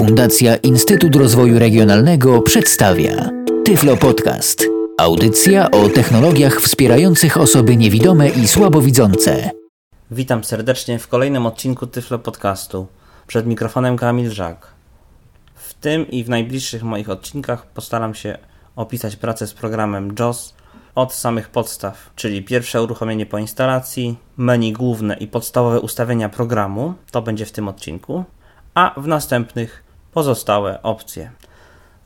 Fundacja Instytut Rozwoju Regionalnego przedstawia Tyflo Podcast. Audycja o technologiach wspierających osoby niewidome i słabowidzące. Witam serdecznie w kolejnym odcinku Tyflo Podcastu. Przed mikrofonem Kamil Żak. W tym i w najbliższych moich odcinkach postaram się opisać pracę z programem JOS od samych podstaw, czyli pierwsze uruchomienie po instalacji, menu główne i podstawowe ustawienia programu, to będzie w tym odcinku, a w następnych pozostałe opcje.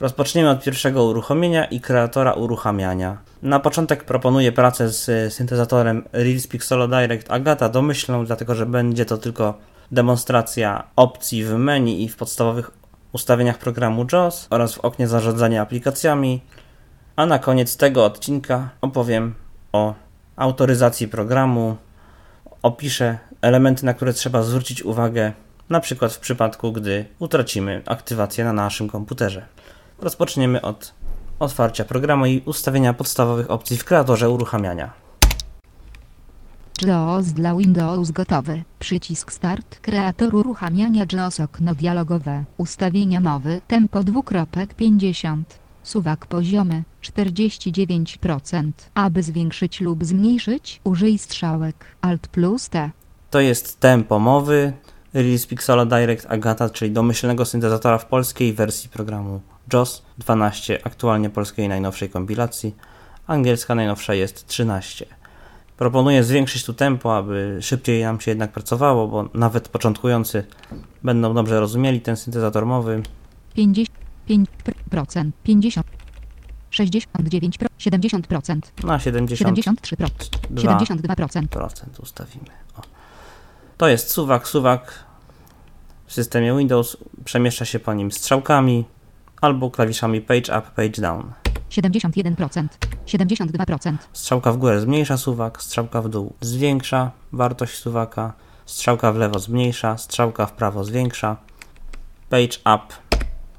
Rozpoczniemy od pierwszego uruchomienia i kreatora uruchamiania. Na początek proponuję pracę z syntezatorem Reelspeak Solo Direct Agata domyślną, dlatego że będzie to tylko demonstracja opcji w menu i w podstawowych ustawieniach programu JAWS oraz w oknie zarządzania aplikacjami. A na koniec tego odcinka opowiem o autoryzacji programu, opiszę elementy, na które trzeba zwrócić uwagę na przykład w przypadku, gdy utracimy aktywację na naszym komputerze. Rozpoczniemy od otwarcia programu i ustawienia podstawowych opcji w kreatorze uruchamiania. JAWS dla Windows gotowy. Przycisk Start. Kreator uruchamiania JAWS okno dialogowe. Ustawienia mowy. Tempo 2.50. Suwak poziomy 49%. Aby zwiększyć lub zmniejszyć, użyj strzałek Alt plus T. To jest tempo mowy, release Pixela Direct Agata, czyli domyślnego syntezatora w polskiej wersji programu JOS 12, aktualnie polskiej najnowszej kompilacji. Angielska najnowsza jest 13. Proponuję zwiększyć tu tempo, aby szybciej nam się jednak pracowało, bo nawet początkujący będą dobrze rozumieli ten syntezator mowy. 55%, 50%, 69%, 70%, Na 70 73%, 72%. procent ustawimy. O. To jest suwak. Suwak w systemie Windows przemieszcza się po nim strzałkami albo klawiszami page up, page down. 71%, 72%, Strzałka w górę zmniejsza suwak, strzałka w dół zwiększa wartość suwaka, strzałka w lewo zmniejsza, strzałka w prawo zwiększa, page up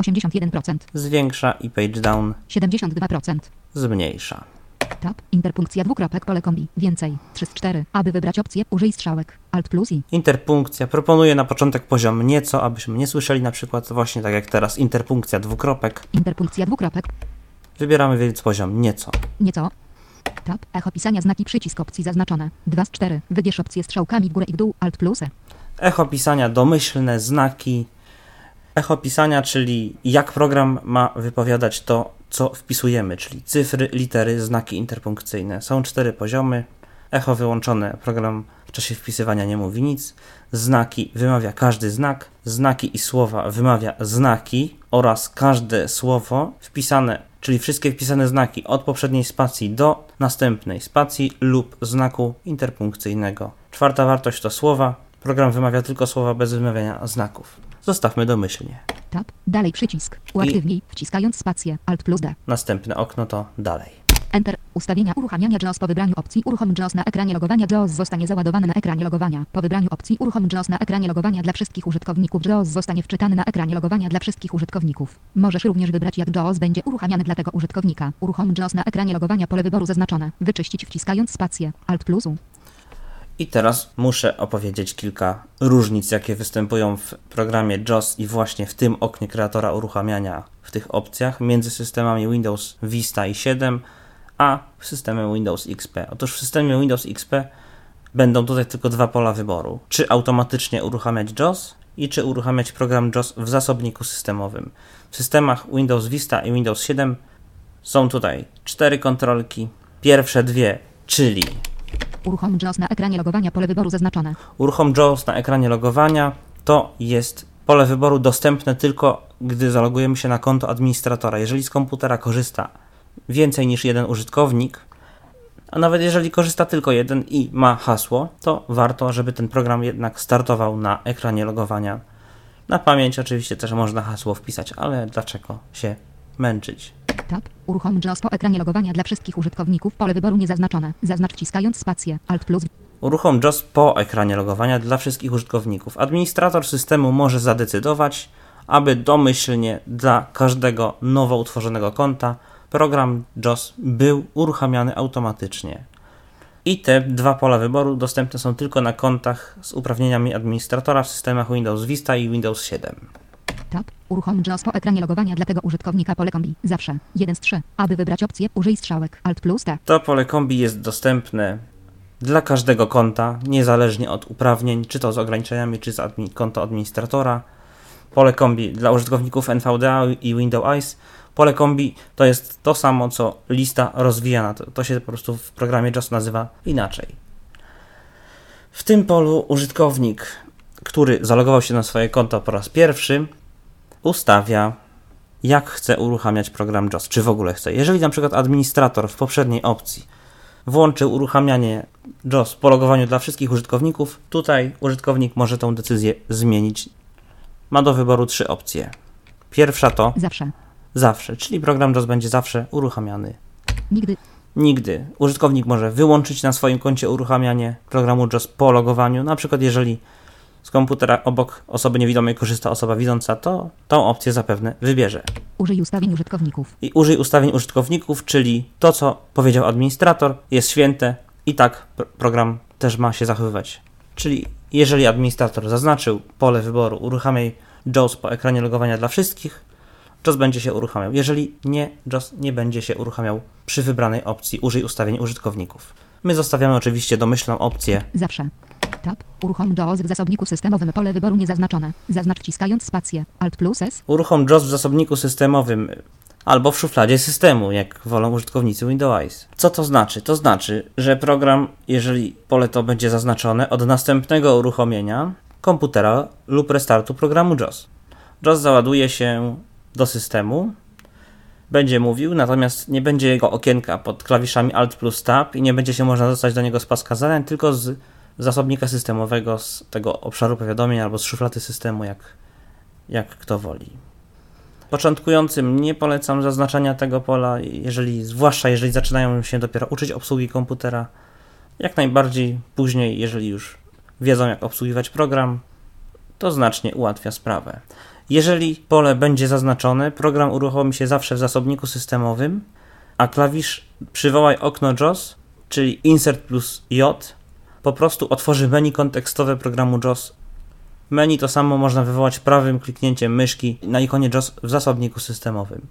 81%, zwiększa i page down 72%. zmniejsza. Tab, interpunkcja dwukropek pole kombi, więcej, 3 z 4. Aby wybrać opcję, użyj strzałek, Alt plus i. Interpunkcja proponuję na początek poziom nieco, abyśmy nie słyszeli na przykład właśnie tak jak teraz interpunkcja dwukropek. Interpunkcja dwukropek, Wybieramy więc poziom nieco. nieco. Tab, echo pisania znaki przycisk opcji zaznaczone, 2 z 4. Wybierz opcję strzałkami w górę i w dół, Alt plus E. Echo pisania domyślne, znaki. Echo pisania, czyli jak program ma wypowiadać to, co wpisujemy, czyli cyfry, litery, znaki interpunkcyjne. Są cztery poziomy. Echo wyłączone, program w czasie wpisywania nie mówi nic. Znaki wymawia każdy znak. Znaki i słowa wymawia znaki oraz każde słowo wpisane, czyli wszystkie wpisane znaki od poprzedniej spacji do następnej spacji lub znaku interpunkcyjnego. Czwarta wartość to słowa. Program wymawia tylko słowa bez wymawiania znaków. Zostawmy domyślnie. Tab, dalej przycisk, uaktywnij, wciskając spację, Alt plus D. Następne okno to dalej. Enter. Ustawienia uruchamiania JAWS po wybraniu opcji Uruchom JAWS na ekranie logowania JAWS zostanie załadowany na ekranie logowania. Po wybraniu opcji Uruchom JAWS na ekranie logowania dla wszystkich użytkowników JAWS zostanie wczytany na ekranie logowania dla wszystkich użytkowników. Możesz również wybrać jak JAWS będzie uruchamiany dla tego użytkownika. Uruchom JAWS na ekranie logowania pole wyboru zaznaczone. Wyczyścić wciskając spację Alt plus U. I teraz muszę opowiedzieć kilka różnic, jakie występują w programie JOS i właśnie w tym oknie kreatora uruchamiania w tych opcjach między systemami Windows Vista i 7 a systemem Windows XP. Otóż w systemie Windows XP będą tutaj tylko dwa pola wyboru. Czy automatycznie uruchamiać JOS i czy uruchamiać program JOS w zasobniku systemowym. W systemach Windows Vista i Windows 7 są tutaj cztery kontrolki. Pierwsze dwie, czyli Uruchom JAWS na ekranie logowania pole wyboru zaznaczone. Uruchom JAWS na ekranie logowania to jest pole wyboru dostępne tylko gdy zalogujemy się na konto administratora. Jeżeli z komputera korzysta więcej niż jeden użytkownik, a nawet jeżeli korzysta tylko jeden i ma hasło, to warto, żeby ten program jednak startował na ekranie logowania. Na pamięć oczywiście też można hasło wpisać, ale dlaczego się męczyć? Tab. Uruchom JAWS po ekranie logowania dla wszystkich użytkowników pole wyboru niezaznaczone. Zaznacz wciskając spację Alt plus Uruchom JOS po ekranie logowania dla wszystkich użytkowników. Administrator systemu może zadecydować, aby domyślnie dla każdego nowo utworzonego konta program JOS był uruchamiany automatycznie. I te dwa pola wyboru dostępne są tylko na kontach z uprawnieniami administratora w systemach Windows Vista i Windows 7. Tab. Uruchom JOS po ekranie logowania dla tego użytkownika pole kombi. Zawsze. 1 z 3. Aby wybrać opcję, użyj strzałek. Alt plus T. To pole kombi jest dostępne dla każdego konta, niezależnie od uprawnień, czy to z ograniczeniami, czy z admi- konto administratora. Pole kombi dla użytkowników NVDA i Windows Eyes. Pole kombi to jest to samo, co lista rozwijana. To, to się po prostu w programie JOS nazywa inaczej. W tym polu użytkownik, który zalogował się na swoje konto po raz pierwszy, ustawia jak chce uruchamiać program JOS, czy w ogóle chce. Jeżeli na przykład administrator w poprzedniej opcji włączył uruchamianie JOS po logowaniu dla wszystkich użytkowników, tutaj użytkownik może tą decyzję zmienić. Ma do wyboru trzy opcje. Pierwsza to Zawsze. zawsze, czyli program JOS będzie zawsze uruchamiany. Nigdy. Nigdy. Użytkownik może wyłączyć na swoim koncie uruchamianie programu JOS po logowaniu. Na przykład, jeżeli z komputera obok osoby niewidomej korzysta osoba widząca, to tą opcję zapewne wybierze. Użyj ustawień użytkowników. I użyj ustawień użytkowników, czyli to, co powiedział administrator, jest święte i tak pr- program też ma się zachowywać. Czyli jeżeli administrator zaznaczył pole wyboru uruchamiaj JOS po ekranie logowania dla wszystkich, JOS będzie się uruchamiał. Jeżeli nie, JOS nie będzie się uruchamiał przy wybranej opcji użyj ustawień użytkowników. My zostawiamy oczywiście domyślną opcję Zawsze. Tab. Uruchom JOS w zasobniku systemowym pole wyboru niezaznaczone. Zaznacz wciskając spację. Alt plus S. Uruchom JOS w zasobniku systemowym albo w szufladzie systemu, jak wolą użytkownicy Windows. Co to znaczy? To znaczy, że program, jeżeli pole to będzie zaznaczone, od następnego uruchomienia komputera lub restartu programu JOS. JOS załaduje się do systemu, będzie mówił, natomiast nie będzie jego okienka pod klawiszami Alt plus Tab i nie będzie się można dostać do niego z paska zadań, tylko z zasobnika systemowego, z tego obszaru powiadomień albo z szuflady systemu, jak, jak kto woli. Początkującym nie polecam zaznaczania tego pola, jeżeli, zwłaszcza jeżeli zaczynają się dopiero uczyć obsługi komputera. Jak najbardziej później, jeżeli już wiedzą jak obsługiwać program, to znacznie ułatwia sprawę. Jeżeli pole będzie zaznaczone, program uruchomi się zawsze w zasobniku systemowym, a klawisz przywołaj okno JOS, czyli Insert plus J, po prostu otworzy menu kontekstowe programu JOS. Menu to samo można wywołać prawym kliknięciem myszki na ikonie JOS w zasobniku systemowym.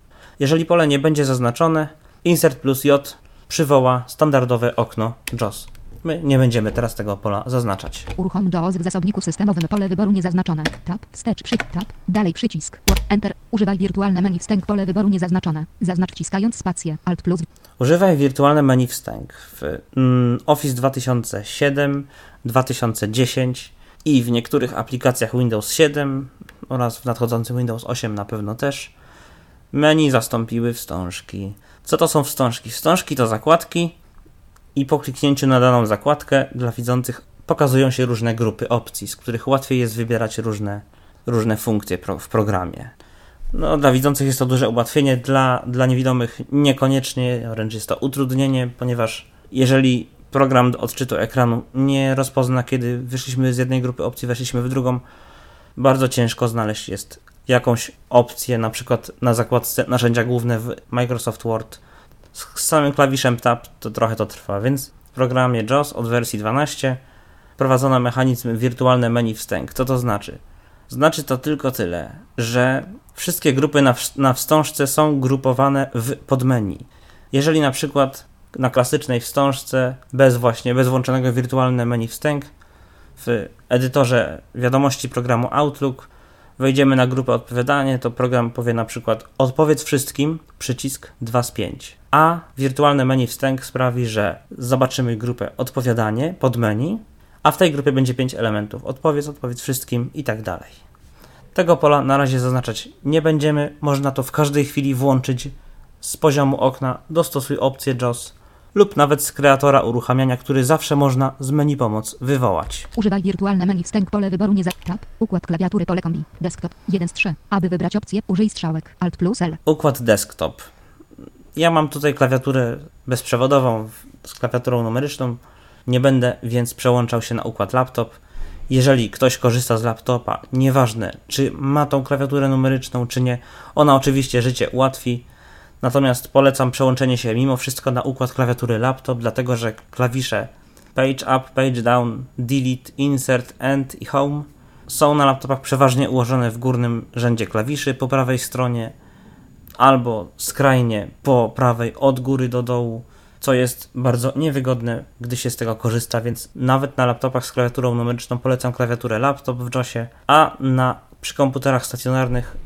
Jeżeli pole nie będzie zaznaczone, Insert plus J przywoła standardowe okno JOS. My nie będziemy teraz tego pola zaznaczać. Uruchom JOS w zasobniku systemowym pole wyboru niezaznaczone. Tab. Wstecz. Przy. Tab. Dalej przycisk. Enter. Używaj wirtualne menu wstęg pole wyboru niezaznaczone. Zaznacz wciskając spację. Alt plus. Używaj wirtualne menu wstęg w mm, Office 2007, 2010 i w niektórych aplikacjach Windows 7 oraz w nadchodzącym Windows 8 na pewno też. Menu zastąpiły wstążki. Co to są wstążki? Wstążki to zakładki i po kliknięciu na daną zakładkę dla widzących pokazują się różne grupy opcji, z których łatwiej jest wybierać różne, różne funkcje pro, w programie. No, dla widzących jest to duże ułatwienie, dla, dla niewidomych niekoniecznie, wręcz jest to utrudnienie, ponieważ jeżeli program do odczytu ekranu nie rozpozna, kiedy wyszliśmy z jednej grupy opcji, weszliśmy w drugą, bardzo ciężko znaleźć jest jakąś opcję, na przykład na zakładce narzędzia główne w Microsoft Word z samym klawiszem Tab, to trochę to trwa, więc w programie JOS od wersji 12 wprowadzono mechanizm wirtualne menu wstęg. Co to znaczy? Znaczy to tylko tyle, że wszystkie grupy na, na wstążce są grupowane w podmenu. Jeżeli na przykład na klasycznej wstążce bez właśnie, bez włączonego wirtualne menu wstęg w edytorze wiadomości programu Outlook wejdziemy na grupę odpowiadanie, to program powie na przykład odpowiedz wszystkim, przycisk 2 z 5. A wirtualne menu wstęg sprawi, że zobaczymy grupę odpowiadanie pod menu, a w tej grupie będzie 5 elementów. Odpowiedz, odpowiedz wszystkim i tak dalej. Tego pola na razie zaznaczać nie będziemy. Można to w każdej chwili włączyć z poziomu okna. Dostosuj opcję JOS lub nawet z kreatora uruchamiania, który zawsze można z menu pomoc wywołać. Używaj wirtualne menu wstęg pole wyboru nie za. Tab. Układ klawiatury pole kombi. Desktop. 1 z 3. Aby wybrać opcję, użyj strzałek. Alt plus L. Układ desktop. Ja mam tutaj klawiaturę bezprzewodową z klawiaturą numeryczną. Nie będę więc przełączał się na układ laptop. Jeżeli ktoś korzysta z laptopa, nieważne czy ma tą klawiaturę numeryczną, czy nie, ona oczywiście życie ułatwi. Natomiast polecam przełączenie się mimo wszystko na układ klawiatury laptop, dlatego że klawisze page up, page down, delete, insert, end i home są na laptopach przeważnie ułożone w górnym rzędzie klawiszy po prawej stronie albo skrajnie po prawej od góry do dołu, co jest bardzo niewygodne, gdy się z tego korzysta, więc nawet na laptopach z klawiaturą numeryczną polecam klawiaturę laptop w JOSie, a na przy komputerach stacjonarnych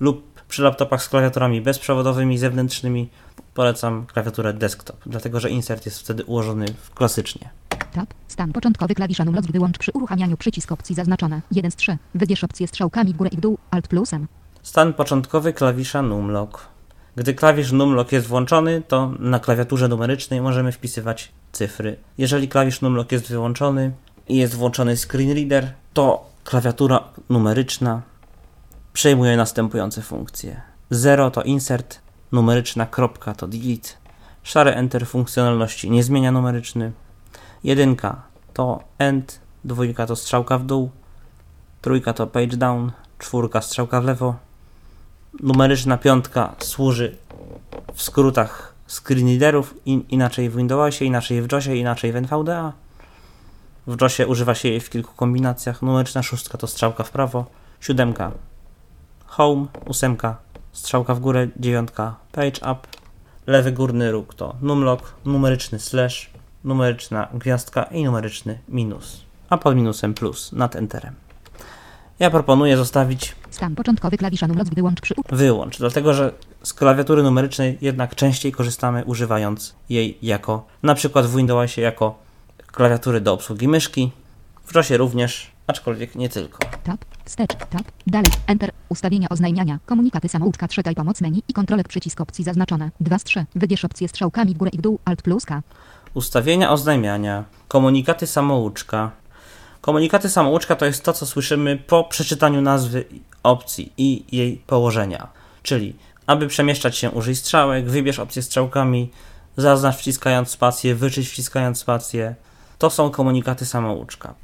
lub przy laptopach z klawiaturami bezprzewodowymi, zewnętrznymi polecam klawiaturę desktop, dlatego że insert jest wtedy ułożony klasycznie. Tab. Stan początkowy klawisza numlock wyłącz przy uruchamianiu przycisk opcji zaznaczone. 1 z 3. Wybierz opcję strzałkami w górę i w dół. Alt plusem. Stan początkowy klawisza numlock. Gdy klawisz numlock jest włączony, to na klawiaturze numerycznej możemy wpisywać cyfry. Jeżeli klawisz numlock jest wyłączony i jest włączony screen reader, to klawiatura numeryczna przejmuje następujące funkcje. 0 to insert, numeryczna kropka to delete, szare enter funkcjonalności nie zmienia numeryczny, jedynka to end, dwójka to strzałka w dół, trójka to page down, czwórka strzałka w lewo, numeryczna piątka służy w skrótach screenreaderów, in, inaczej w Windowsie, inaczej w JOSie, inaczej w NVDA. W JOSie używa się jej w kilku kombinacjach. Numeryczna szóstka to strzałka w prawo, siódemka home, ósemka strzałka w górę, dziewiątka page up, lewy górny róg to numlock, numeryczny slash, numeryczna gwiazdka i numeryczny minus, a pod minusem plus nad enterem. Ja proponuję zostawić Stan początkowy klawisza numlock wyłącz przy wyłącz, dlatego że z klawiatury numerycznej jednak częściej korzystamy używając jej jako, na przykład w Windowsie jako klawiatury do obsługi myszki, w JOSie również, aczkolwiek nie tylko. Tab. Wstecz. Tab. Dalej. Enter. Ustawienia oznajmiania. Komunikaty samouczka. Trzecaj pomoc menu i kontrolek przycisk opcji zaznaczone. 2 z 3. Wybierz opcję strzałkami w górę i w dół. Alt plus K. Ustawienia oznajmiania, komunikaty samouczka. Komunikaty samouczka to jest to, co słyszymy po przeczytaniu nazwy opcji i jej położenia. Czyli, aby przemieszczać się, użyj strzałek, wybierz opcję strzałkami, zaznacz wciskając spację, wyczyść wciskając spację. To są komunikaty samouczka.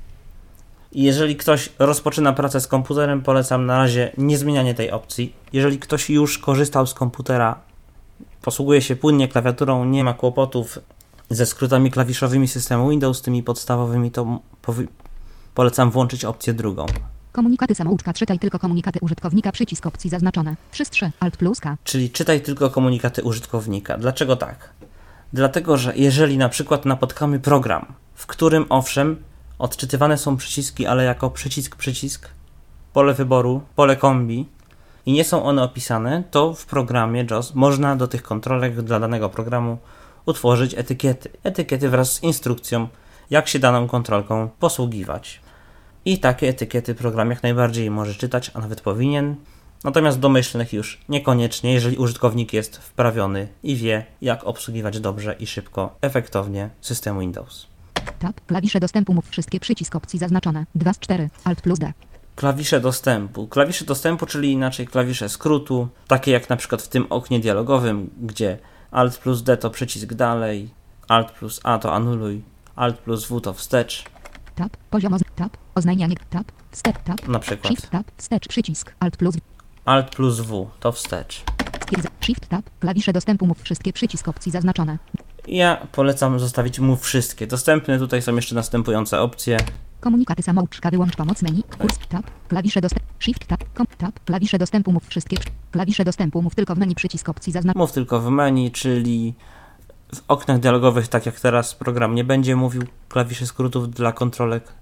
Jeżeli ktoś rozpoczyna pracę z komputerem, polecam na razie nie zmienianie tej opcji. Jeżeli ktoś już korzystał z komputera, posługuje się płynnie klawiaturą, nie ma kłopotów ze skrótami klawiszowymi systemu Windows, tymi podstawowymi, to polecam włączyć opcję drugą. Komunikaty samouczka. Czytaj tylko komunikaty użytkownika. Przycisk opcji zaznaczone. 3 z 3. Alt plus K. Czyli czytaj tylko komunikaty użytkownika. Dlaczego tak? Dlatego, że jeżeli na przykład napotkamy program, w którym owszem, odczytywane są przyciski, ale jako przycisk, przycisk, pole wyboru, pole kombi i nie są one opisane, to w programie JOS można do tych kontrolek dla danego programu utworzyć etykiety. Etykiety wraz z instrukcją, jak się daną kontrolką posługiwać. I takie etykiety program jak najbardziej może czytać, a nawet powinien. Natomiast domyślnych już niekoniecznie, jeżeli użytkownik jest wprawiony i wie, jak obsługiwać dobrze i szybko, efektownie system Windows. Tab. Klawisze dostępu. Mów wszystkie. Przycisk opcji zaznaczone. 2 z 4. Alt plus D. Klawisze dostępu. Klawisze dostępu, czyli inaczej klawisze skrótu, takie jak na przykład w tym oknie dialogowym, gdzie Alt plus D to przycisk dalej, Alt plus A to anuluj, Alt plus W to wstecz, Tab. Poziom oz... Tab. Oznajmianie. Tab. Step. Tab. na przykład Shift. Tab. Wstecz. Przycisk. Alt plus. Alt plus W to wstecz. Shift. Tab. Klawisze dostępu. Mów wszystkie. Przycisk opcji zaznaczone. Ja polecam zostawić mu wszystkie. Dostępne tutaj są jeszcze następujące opcje. Komunikaty samouczka. Wyłącz pomoc menu. Kurs. Tab. Klawisze dostępu. Shift. Tab. Kom. Tab. Klawisze dostępu. Mów wszystkie. Klawisze dostępu. Mów tylko w menu. Przycisk opcji zaznaczone. Mów tylko w menu, czyli w oknach dialogowych, tak jak teraz program nie będzie mówił klawiszy skrótów dla kontrolek.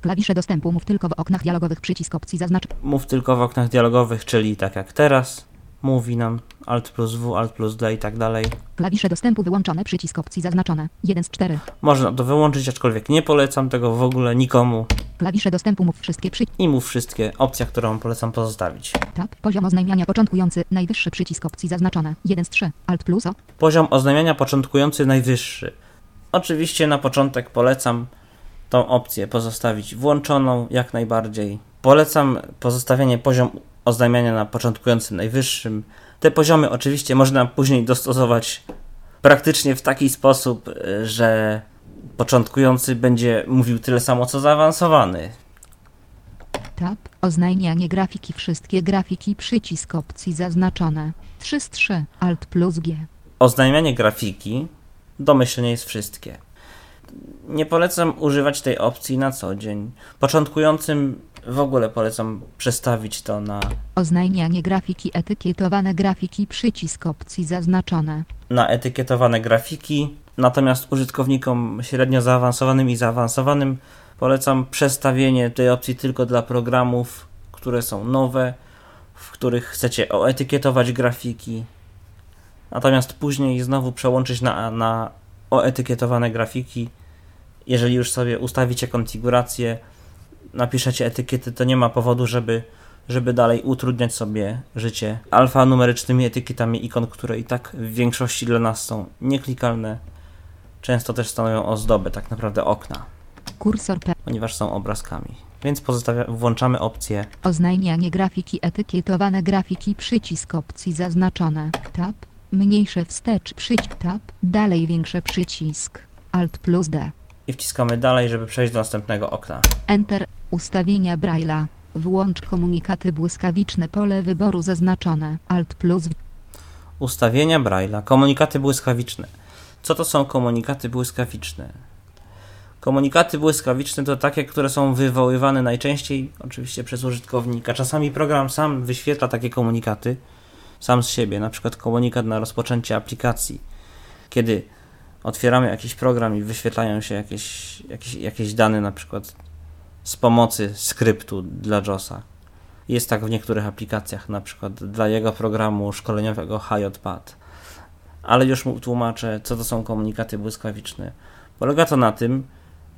Klawisze dostępu. Mów tylko w oknach dialogowych. Przycisk opcji zaznaczone. Mów tylko w oknach dialogowych, czyli tak jak teraz mówi nam Alt plus W, Alt plus D i tak dalej. Klawisze dostępu wyłączone. Przycisk opcji zaznaczone. 1 z 4. Można to wyłączyć, aczkolwiek nie polecam tego w ogóle nikomu Klawisze dostępu. Mów wszystkie. Przy... i mów wszystkie opcja, którą polecam pozostawić. Tab. Poziom oznajmiania początkujący. Najwyższy przycisk opcji zaznaczone. 1 z 3. Alt plus O. Poziom oznajmiania początkujący najwyższy. Oczywiście na początek polecam tą opcję pozostawić włączoną jak najbardziej. Polecam pozostawienie poziom oznajmiania na początkującym najwyższym. Te poziomy oczywiście można później dostosować praktycznie w taki sposób, y, że początkujący będzie mówił tyle samo co zaawansowany. Tab. Oznajmianie grafiki. Wszystkie grafiki. Przycisk opcji zaznaczone. 3 z 3. Alt plus G. Oznajmianie grafiki domyślnie jest wszystkie. Nie polecam używać tej opcji na co dzień. Początkującym w ogóle polecam przestawić to na, Oznajmianie grafiki etykietowane grafiki przycisk opcji zaznaczone. na etykietowane grafiki. Natomiast użytkownikom średnio zaawansowanym i zaawansowanym polecam przestawienie tej opcji tylko dla programów, które są nowe, w których chcecie oetykietować grafiki. Natomiast później znowu przełączyć na, na oetykietowane grafiki. Jeżeli już sobie ustawicie konfigurację, napiszecie etykiety, to nie ma powodu, żeby, żeby dalej utrudniać sobie życie alfanumerycznymi etykietami ikon, które i tak w większości dla nas są nieklikalne. Często też stanowią ozdobę, tak naprawdę okna, Kursor P. ponieważ są obrazkami. Więc pozostawia, włączamy opcję Oznajmianie grafiki etykietowane grafiki przycisk opcji zaznaczone. Tab. Mniejsze wstecz przycisk tab. Dalej większe przycisk. Alt plus D. i wciskamy dalej, żeby przejść do następnego okna. Enter. Ustawienia Braille'a. Włącz komunikaty błyskawiczne pole wyboru zaznaczone. Alt plus. Ustawienia Braille'a, komunikaty błyskawiczne. Co to są komunikaty błyskawiczne? Komunikaty błyskawiczne to takie, które są wywoływane najczęściej oczywiście przez użytkownika. Czasami program sam wyświetla takie komunikaty sam z siebie, na przykład komunikat na rozpoczęcie aplikacji. Kiedy otwieramy jakiś program i wyświetlają się jakieś, jakieś, jakieś dane, na przykład z pomocy skryptu dla JOSa. Jest tak w niektórych aplikacjach, na przykład dla jego programu szkoleniowego HiotPad. Ale już mu tłumaczę, co to są komunikaty błyskawiczne. Polega to na tym,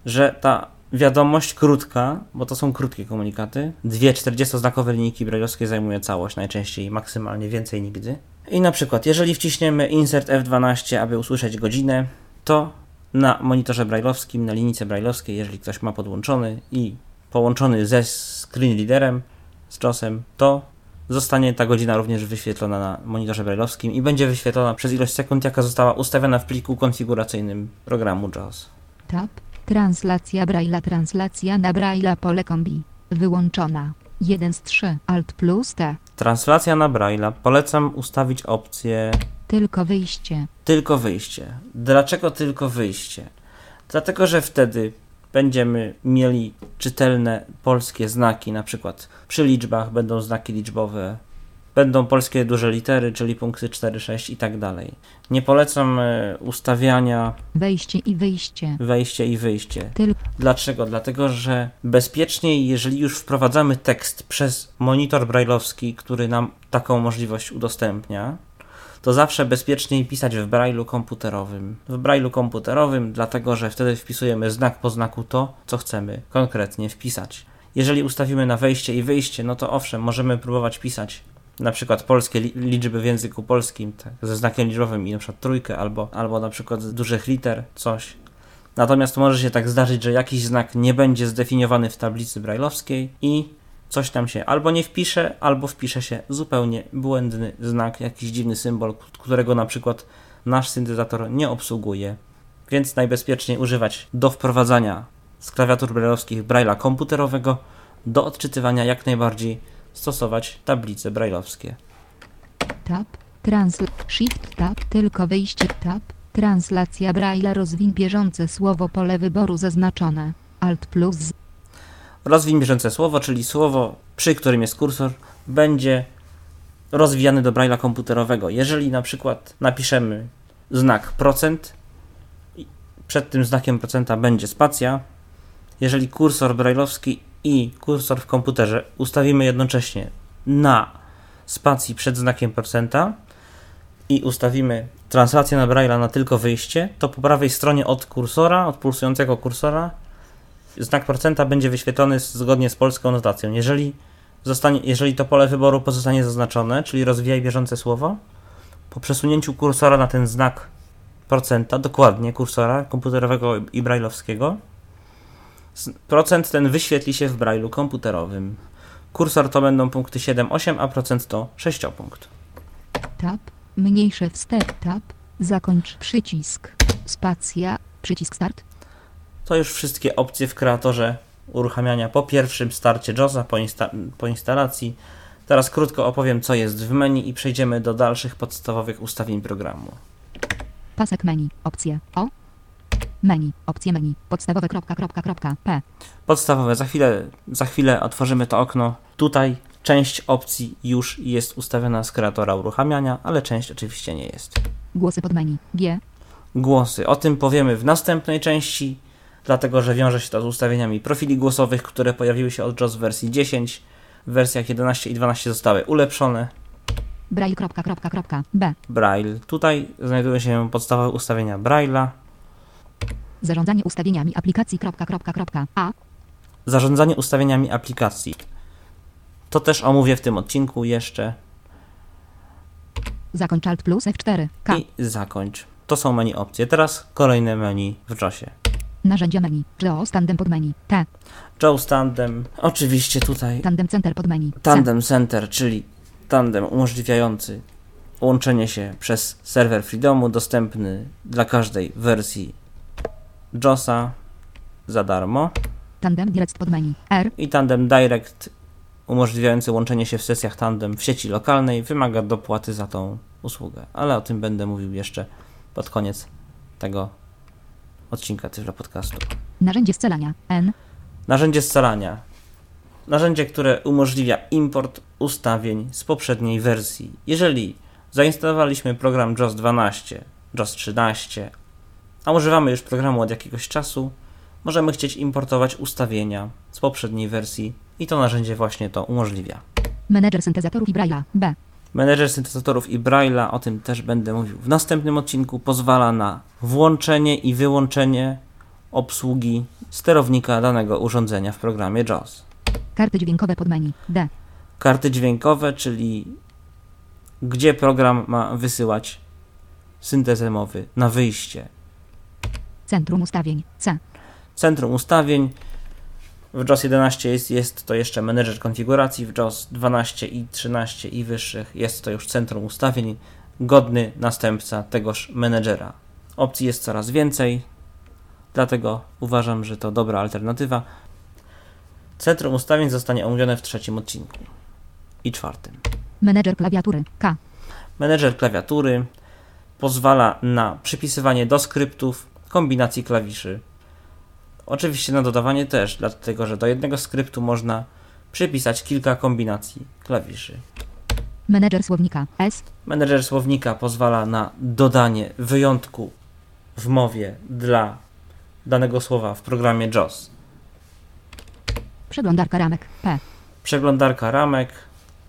że ta wiadomość krótka, bo to są krótkie komunikaty, dwie 40-znakowe linijki brajlowskie zajmuje całość, najczęściej maksymalnie więcej nigdy. I na przykład, jeżeli wciśniemy insert F12, aby usłyszeć godzinę, to na monitorze brajlowskim, na linijce brajlowskiej, jeżeli ktoś ma podłączony i połączony ze screen readerem, z JOSem, to zostanie ta godzina również wyświetlona na monitorze brajlowskim i będzie wyświetlona przez ilość sekund, jaka została ustawiona w pliku konfiguracyjnym programu JOS. Tab. Translacja Braille'a. Translacja na Braille'a pole kombi. Wyłączona. 1 z 3. Alt plus T. Translacja na Braille'a. Polecam ustawić opcję Tylko wyjście. tylko wyjście. Dlaczego tylko wyjście? Dlatego, że wtedy będziemy mieli czytelne polskie znaki, na przykład przy liczbach będą znaki liczbowe, będą polskie duże litery, czyli punkty 4, 6 i tak dalej. Nie polecam e, ustawiania Wejście i wyjście. wejście i wyjście. Tylko Dlaczego? Dlatego, że bezpieczniej, jeżeli już wprowadzamy tekst przez monitor brailleowski, który nam taką możliwość udostępnia, to zawsze bezpieczniej pisać w brailu komputerowym. W brailu komputerowym, dlatego że wtedy wpisujemy znak po znaku to, co chcemy konkretnie wpisać. Jeżeli ustawimy na wejście i wyjście, no to owszem, możemy próbować pisać na przykład polskie li- liczby w języku polskim tak, ze znakiem liczbowym i na przykład trójkę albo, albo na przykład z dużych liter coś. Natomiast może się tak zdarzyć, że jakiś znak nie będzie zdefiniowany w tablicy brajlowskiej i coś tam się albo nie wpisze, albo wpisze się zupełnie błędny znak, jakiś dziwny symbol, którego na przykład nasz syntezator nie obsługuje. Więc najbezpieczniej używać do wprowadzania z klawiatur brajlowskich braille'a komputerowego, do odczytywania jak najbardziej stosować tablice brajlowskie. tab. Transl. Shift tab. Tylko wyjście tab. Translacja Braille'a rozwin bieżące słowo pole wyboru zaznaczone. Alt plus Z. Rozwin bieżące słowo, czyli słowo, przy którym jest kursor, będzie rozwijany do braille'a komputerowego. Jeżeli na przykład napiszemy znak procent, przed tym znakiem procenta będzie spacja, jeżeli kursor brailleowski i kursor w komputerze ustawimy jednocześnie na spacji przed znakiem procenta i ustawimy translację na braille'a na tylko wyjście, to po prawej stronie od kursora, od pulsującego kursora znak procenta będzie wyświetlony zgodnie z polską notacją. Jeżeli, zostanie, jeżeli to pole wyboru pozostanie zaznaczone, czyli rozwijaj bieżące słowo, po przesunięciu kursora na ten znak procenta, dokładnie kursora komputerowego i brailleowskiego, procent ten wyświetli się w brailu komputerowym. Kursor to będą punkty 7, 8, a procent to 6 punkt. Tab. Mniejsze wstecz tab. Zakończ przycisk. Spacja. Przycisk start. To już wszystkie opcje w kreatorze uruchamiania po pierwszym starcie JOSa, po, insta- po instalacji. Teraz krótko opowiem, co jest w menu i przejdziemy do dalszych podstawowych ustawień programu. Pasek menu. Opcje. O. Menu. Opcje menu. Podstawowe. Kropka, kropka, kropka. P. Podstawowe, za chwilę, za chwilę otworzymy to okno. Tutaj część opcji już jest ustawiona z kreatora uruchamiania, ale część oczywiście nie jest. Głosy pod menu. G. Głosy. O tym powiemy w następnej części, dlatego że wiąże się to z ustawieniami profili głosowych, które pojawiły się od JOS w wersji 10. W wersjach 11 i 12 zostały ulepszone. Braille. B. Braille. Tutaj znajdują się podstawowe ustawienia Braille'a. Zarządzanie ustawieniami aplikacji. Kropka, kropka, kropka. A. Zarządzanie ustawieniami aplikacji. To też omówię w tym odcinku jeszcze. Zakończ Alt plus F4. K. I zakończ. To są menu opcje. Teraz kolejne menu w JOSie. Narzędzia menu. JOS tandem pod menu. T. JOS Tandem. Oczywiście tutaj Tandem center pod menu. C. Tandem Center, czyli tandem umożliwiający łączenie się przez serwer Freedomu, dostępny dla każdej wersji JOSa za darmo. Tandem direct pod menu. R. I Tandem Direct umożliwiający łączenie się w sesjach tandem w sieci lokalnej wymaga dopłaty za tą usługę, ale o tym będę mówił jeszcze pod koniec tego odcinka Tyflo Podcastu. Narzędzie scalania. N. Narzędzie scalania. Narzędzie, które umożliwia import ustawień z poprzedniej wersji. Jeżeli zainstalowaliśmy program JOS 12, JOS 13, a używamy już programu od jakiegoś czasu, możemy chcieć importować ustawienia z poprzedniej wersji i to narzędzie właśnie to umożliwia. Menedżer syntezatorów i Braille'a. B. Menedżer syntezatorów i Braille'a, o tym też będę mówił w następnym odcinku, pozwala na włączenie i wyłączenie obsługi sterownika danego urządzenia w programie JOS. Karty dźwiękowe pod menu. D. Karty dźwiękowe, czyli gdzie program ma wysyłać syntezę mowy na wyjście. Centrum ustawień. C. Centrum ustawień. W JOS 11 jest, jest to jeszcze menedżer konfiguracji, w JOS 12 i 13 i wyższych jest to już centrum ustawień, godny następca tegoż menedżera. Opcji jest coraz więcej, dlatego uważam, że to dobra alternatywa. Centrum ustawień zostanie omówione w trzecim odcinku i czwartym. Menedżer klawiatury. K. Menedżer klawiatury pozwala na przypisywanie do skryptów kombinacji klawiszy. Oczywiście na dodawanie też, dlatego że do jednego skryptu można przypisać kilka kombinacji klawiszy. Menedżer słownika. S. Menedżer słownika pozwala na dodanie wyjątku w mowie dla danego słowa w programie JOS. Przeglądarka ramek. P. Przeglądarka ramek.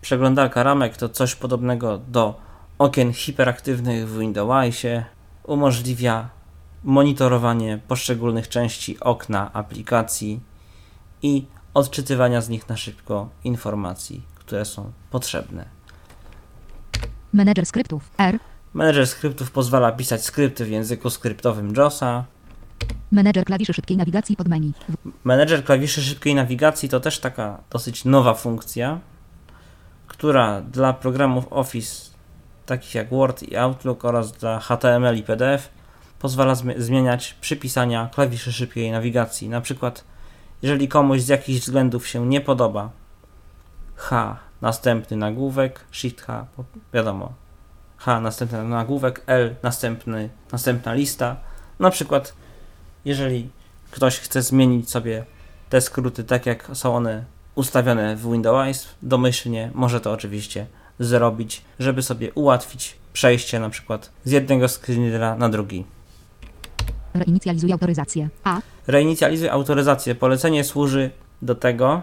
Przeglądarka ramek to coś podobnego do okien hiperaktywnych w Windowsie. Umożliwia monitorowanie poszczególnych części okna aplikacji i odczytywania z nich na szybko informacji, które są potrzebne. Menedżer skryptów. R. Menedżer skryptów pozwala pisać skrypty w języku skryptowym JOSa. Menedżer klawiszy szybkiej nawigacji pod menu. Menedżer klawiszy szybkiej nawigacji to też taka dosyć nowa funkcja, która dla programów Office takich jak Word i Outlook oraz dla HTML i PDF pozwala zmi- zmieniać przypisania klawiszy szybkiej nawigacji. Na przykład, jeżeli komuś z jakichś względów się nie podoba H następny nagłówek, Shift H, wiadomo, H następny nagłówek, L następny, następna lista. Na przykład, jeżeli ktoś chce zmienić sobie te skróty tak jak są one ustawione w Windows, domyślnie może to oczywiście zrobić, żeby sobie ułatwić przejście na przykład z jednego screenera na drugi. Reinicjalizuj autoryzację. A. Reinicjalizuj autoryzację. Polecenie służy do tego,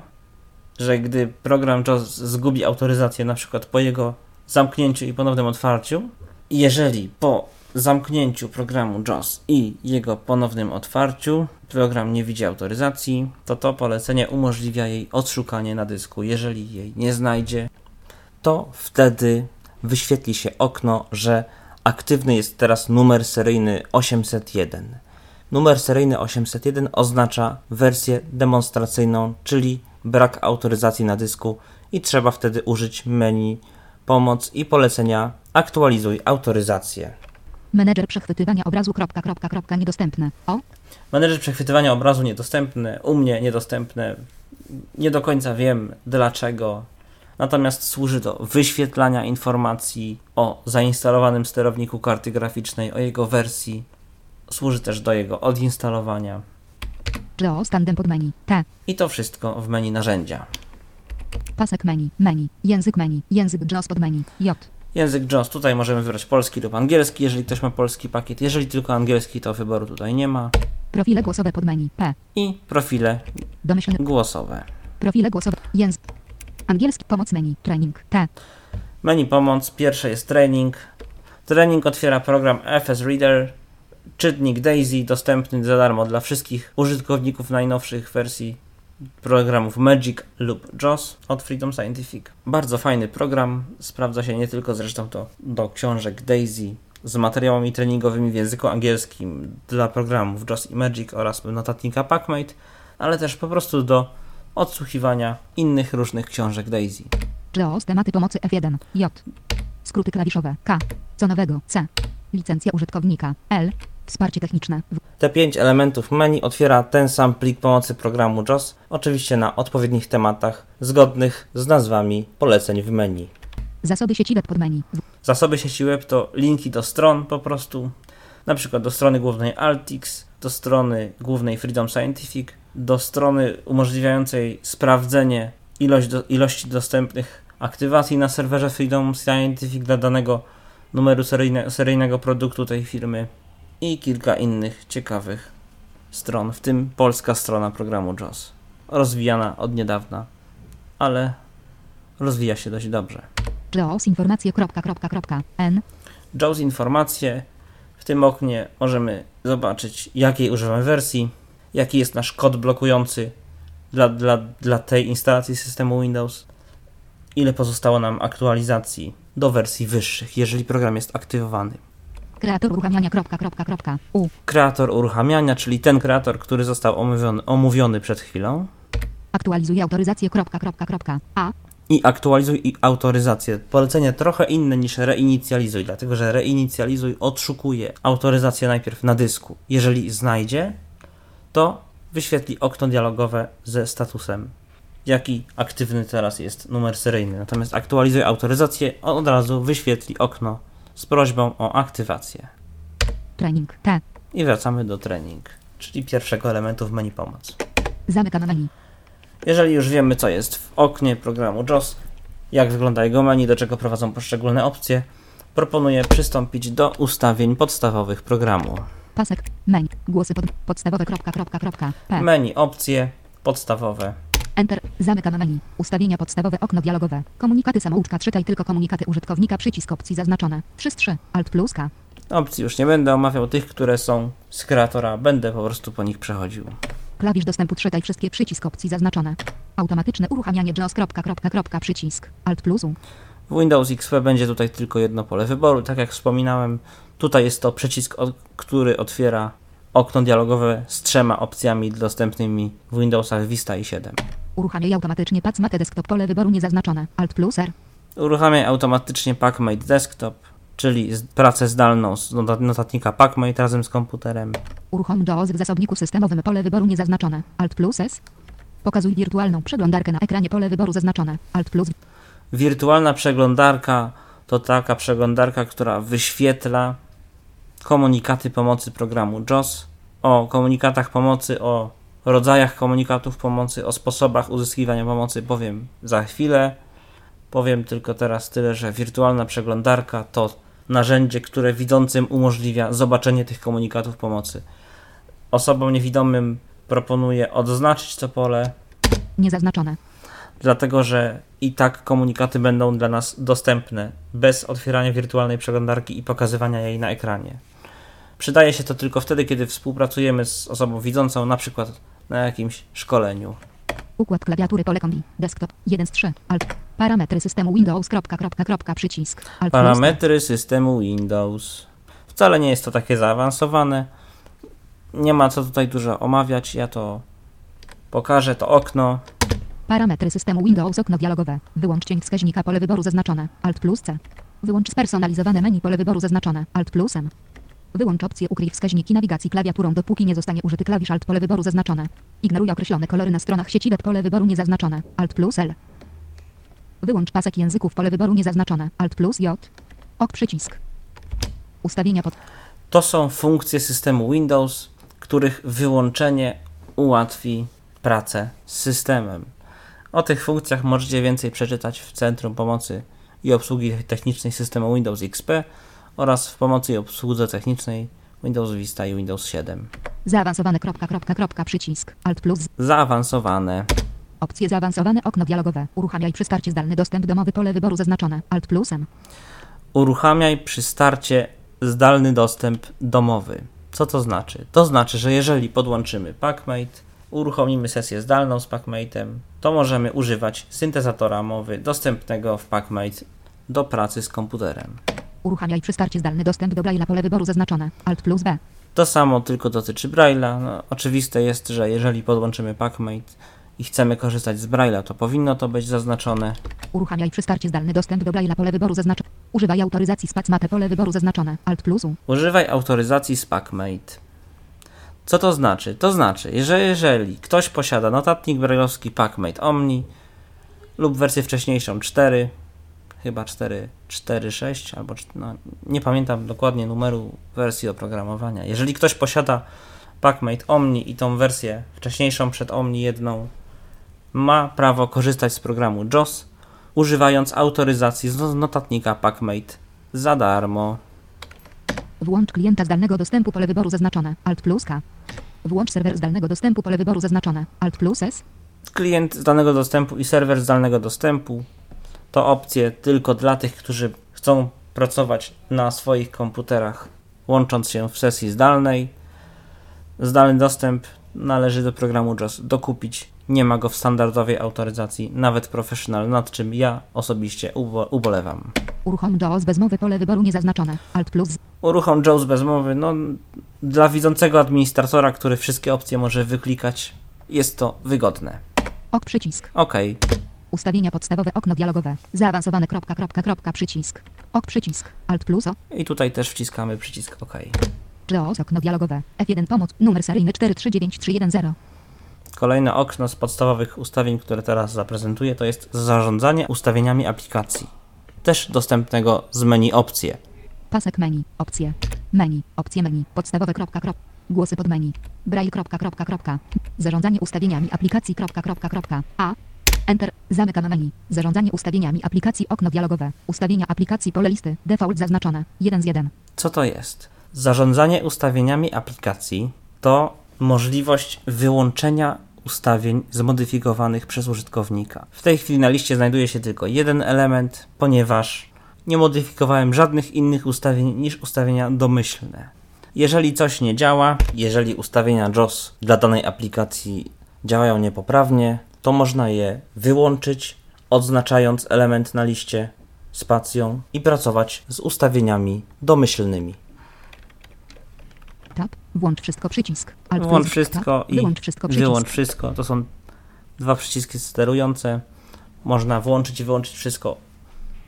że gdy program JOS zgubi autoryzację, na przykład po jego zamknięciu i ponownym otwarciu, jeżeli po zamknięciu programu JOS i jego ponownym otwarciu program nie widzi autoryzacji, to to polecenie umożliwia jej odszukanie na dysku. Jeżeli jej nie znajdzie, to wtedy wyświetli się okno, że aktywny jest teraz numer seryjny 801. Numer seryjny 801 oznacza wersję demonstracyjną, czyli brak autoryzacji na dysku i trzeba wtedy użyć menu pomoc i polecenia aktualizuj autoryzację. Menedżer przechwytywania obrazu. Kropka, kropka, kropka, niedostępne. O. Menedżer przechwytywania obrazu niedostępny, u mnie niedostępny. Nie do końca wiem dlaczego. Natomiast służy do wyświetlania informacji o zainstalowanym sterowniku karty graficznej, o jego wersji Służy też do jego odinstalowania. I to wszystko w menu narzędzia. Pasek menu. Menu. Język menu. Język JAWS pod menu. J. Język JAWS, tutaj możemy wybrać polski lub angielski, jeżeli ktoś ma polski pakiet. Jeżeli tylko angielski, to wyboru tutaj nie ma. Profile głosowe pod menu. P. I profile Domyślny. głosowe. Profile głosowe. Język. Angielski. Pomoc menu. Training. T. Menu pomoc, pierwsze jest training. Training otwiera program FS Reader, czytnik Daisy, dostępny za darmo dla wszystkich użytkowników najnowszych wersji programów Magic lub JAWS od Freedom Scientific. Bardzo fajny program, sprawdza się nie tylko zresztą to do książek Daisy z materiałami treningowymi w języku angielskim dla programów JAWS i Magic oraz notatnika PackMate, ale też po prostu do odsłuchiwania innych różnych książek Daisy. JAWS tematy pomocy F1. J. Skróty klawiszowe. K. Co nowego. C. Licencja użytkownika. L. Wsparcie techniczne. W. Te pięć elementów menu otwiera ten sam plik pomocy programu JAWS, oczywiście na odpowiednich tematach zgodnych z nazwami poleceń w menu. Zasoby sieci web pod menu. W. Zasoby sieci web to linki do stron po prostu, na przykład do strony głównej Altix, do strony głównej Freedom Scientific, do strony umożliwiającej sprawdzenie ilość do, ilości dostępnych aktywacji na serwerze Freedom Scientific dla danego numeru seryjne, seryjnego produktu tej firmy i kilka innych ciekawych stron, w tym polska strona programu JAWS. Rozwijana od niedawna, ale rozwija się dość dobrze. JAWS informacje. N. Informacje. W tym oknie możemy zobaczyć, jakiej używamy wersji, jaki jest nasz kod blokujący dla, dla, dla tej instalacji systemu Windows, ile pozostało nam aktualizacji do wersji wyższych, jeżeli program jest aktywowany. Kreator uruchamiania. Kropka, kropka, kropka. U. Kreator uruchamiania, czyli ten kreator, który został omówiony, omówiony przed chwilą, Aktualizuje autoryzację. Kropka, kropka, kropka. A. i aktualizuj i autoryzację. Polecenie trochę inne niż reinicjalizuj, dlatego że reinicjalizuj odszukuje autoryzację najpierw na dysku. Jeżeli znajdzie, to wyświetli okno dialogowe ze statusem, jaki aktywny teraz jest numer seryjny. Natomiast aktualizuj autoryzację, on od razu wyświetli okno z prośbą o aktywację. Training. T. I wracamy do training, czyli pierwszego elementu w menu pomoc. Zamykam menu. Jeżeli już wiemy, co jest w oknie programu JAWS, jak wygląda jego menu, do czego prowadzą poszczególne opcje, proponuję przystąpić do ustawień podstawowych programu. Pasek. Menu. Głosy pod. Podstawowe. Kropka, kropka, kropka. P. Menu opcje podstawowe. Enter. Zamykam menu. Ustawienia podstawowe. Okno dialogowe. Komunikaty samouczka. Czytaj tylko komunikaty użytkownika. Przycisk opcji zaznaczone. 3 z 3. Alt plus K. Opcji już nie będę omawiał tych, które są z kreatora, będę po prostu po nich przechodził. Klawisz dostępu. Czytaj wszystkie. Przycisk opcji zaznaczone. Automatyczne uruchamianie JAWS. Kropka, kropka, kropka. Przycisk. Alt plus U. W Windows XP będzie tutaj tylko jedno pole wyboru, tak jak wspominałem. Tutaj jest to przycisk, który otwiera okno dialogowe z trzema opcjami dostępnymi w Windowsach Vista i 7. Uruchamiaj automatycznie pac mate desktop. Pole wyboru niezaznaczone. Alt plus R. Uruchamiaj automatycznie PackMate Desktop, czyli pracę zdalną z notat- notatnika PackMate razem z komputerem. Uruchom JAWS w zasobniku systemowym. Pole wyboru niezaznaczone. Alt plus S. Pokazuj wirtualną przeglądarkę na ekranie. Pole wyboru zaznaczone. Alt plus Wirtualna przeglądarka to taka przeglądarka, która wyświetla komunikaty pomocy programu JAWS, o komunikatach pomocy, o rodzajach komunikatów pomocy, o sposobach uzyskiwania pomocy powiem za chwilę. Powiem tylko teraz tyle, że wirtualna przeglądarka to narzędzie, które widzącym umożliwia zobaczenie tych komunikatów pomocy. Osobom niewidomym proponuję odznaczyć to pole, niezaznaczone. dlatego że i tak komunikaty będą dla nas dostępne bez otwierania wirtualnej przeglądarki i pokazywania jej na ekranie. Przydaje się to tylko wtedy, kiedy współpracujemy z osobą widzącą, na przykład na jakimś szkoleniu. Układ klawiatury pole kombi. Desktop 1 z 3. Alt. Parametry systemu Windows. Kropka, kropka, kropka, przycisk. Alt plus Parametry systemu Windows. Wcale nie jest to takie zaawansowane. Nie ma co tutaj dużo omawiać. Ja to pokażę, to okno. Parametry systemu Windows. Okno dialogowe. Wyłącz cień wskaźnika. Pole wyboru zaznaczone. Alt plus C. Wyłącz spersonalizowane menu. Pole wyboru zaznaczone. Alt plus M. Wyłącz opcję ukryj wskaźniki nawigacji klawiaturą dopóki nie zostanie użyty klawisz Alt pole wyboru zaznaczone. Ignoruj określone kolory na stronach sieci web pole wyboru niezaznaczone. Alt plus L. Wyłącz pasek języków pole wyboru niezaznaczone. Alt plus J. Ok przycisk. Ustawienia pod. To są funkcje systemu Windows, których wyłączenie ułatwi pracę z systemem. O tych funkcjach możecie więcej przeczytać w Centrum Pomocy i Obsługi Technicznej systemu Windows XP oraz w pomocy i obsłudze technicznej Windows Vista i Windows 7. Zaawansowane kropka, kropka, kropka, przycisk. Alt plus. Zaawansowane. Opcje zaawansowane okno dialogowe. Uruchamiaj przy starcie zdalny dostęp domowy pole wyboru zaznaczone. Alt plusem. Uruchamiaj przy starcie zdalny dostęp domowy. Co to znaczy? To znaczy, że jeżeli podłączymy PackMate, uruchomimy sesję zdalną z PackMate'em, to możemy używać syntezatora mowy dostępnego w PackMate do pracy z komputerem. Uruchamiaj przy starcie zdalny dostęp do Braille'a pole wyboru zaznaczone. Alt plus B. To samo tylko dotyczy Braille'a. No, oczywiste jest, że jeżeli podłączymy PackMate i chcemy korzystać z Braille'a, to powinno to być zaznaczone. Uruchamiaj przy starcie zdalny dostęp do Braille'a pole wyboru zaznaczone. Używaj autoryzacji spacmate pole wyboru zaznaczone. Alt plus U. Używaj autoryzacji z PackMate. Co to znaczy? To znaczy, że jeżeli ktoś posiada notatnik brailleowski PackMate Omni lub wersję wcześniejszą 4, chyba 4, 4.6 albo no, nie pamiętam dokładnie numeru wersji oprogramowania. Jeżeli ktoś posiada PackMate Omni i tą wersję wcześniejszą przed Omni jedną, ma prawo korzystać z programu JOS, używając autoryzacji z notatnika PackMate za darmo. Włącz klienta zdalnego dostępu pole wyboru zaznaczone. Alt plus K. Włącz serwer zdalnego dostępu pole wyboru zaznaczone. Alt plus S. Klient zdalnego dostępu i serwer zdalnego dostępu to opcje tylko dla tych, którzy chcą pracować na swoich komputerach, łącząc się w sesji zdalnej. Zdalny dostęp należy do programu JOS dokupić. Nie ma go w standardowej autoryzacji, nawet professional, nad czym ja osobiście ubo- ubolewam. Uruchom JAWS bez mowy pole wyboru niezaznaczone. Alt plus. Uruchom JAWS bez mowy, no dla widzącego administratora, który wszystkie opcje może wyklikać, jest to wygodne. Ok przycisk. OK. Ustawienia podstawowe okno dialogowe. Zaawansowane kropka, kropka, kropka, przycisk. Ok przycisk. Alt plus O. I tutaj też wciskamy przycisk OK. JAWS okno dialogowe. F1 pomoc. Numer seryjny 439310. Kolejne okno z podstawowych ustawień, które teraz zaprezentuję, to jest zarządzanie ustawieniami aplikacji. Też dostępnego z menu opcje. Pasek menu. Opcje. Menu. Opcje menu. Podstawowe kropka, krop. Głosy pod menu. Braille kropka, kropka, kropka. Zarządzanie ustawieniami aplikacji kropka, kropka, kropka. A. Enter. Zamykam menu. Zarządzanie ustawieniami aplikacji okno dialogowe. Ustawienia aplikacji pole listy. Default zaznaczone. 1 z 1. Co to jest? Zarządzanie ustawieniami aplikacji to możliwość wyłączenia ustawień zmodyfikowanych przez użytkownika. W tej chwili na liście znajduje się tylko jeden element, ponieważ nie modyfikowałem żadnych innych ustawień niż ustawienia domyślne. Jeżeli coś nie działa, jeżeli ustawienia JOS dla danej aplikacji działają niepoprawnie, to można je wyłączyć, odznaczając element na liście spacją i pracować z ustawieniami domyślnymi. Tab. Włącz wszystko przycisk. Alt Włącz wszystko Tab. i Wyłącz wszystko przycisk. wyłącz wszystko. To są dwa przyciski sterujące. Można włączyć i wyłączyć wszystko,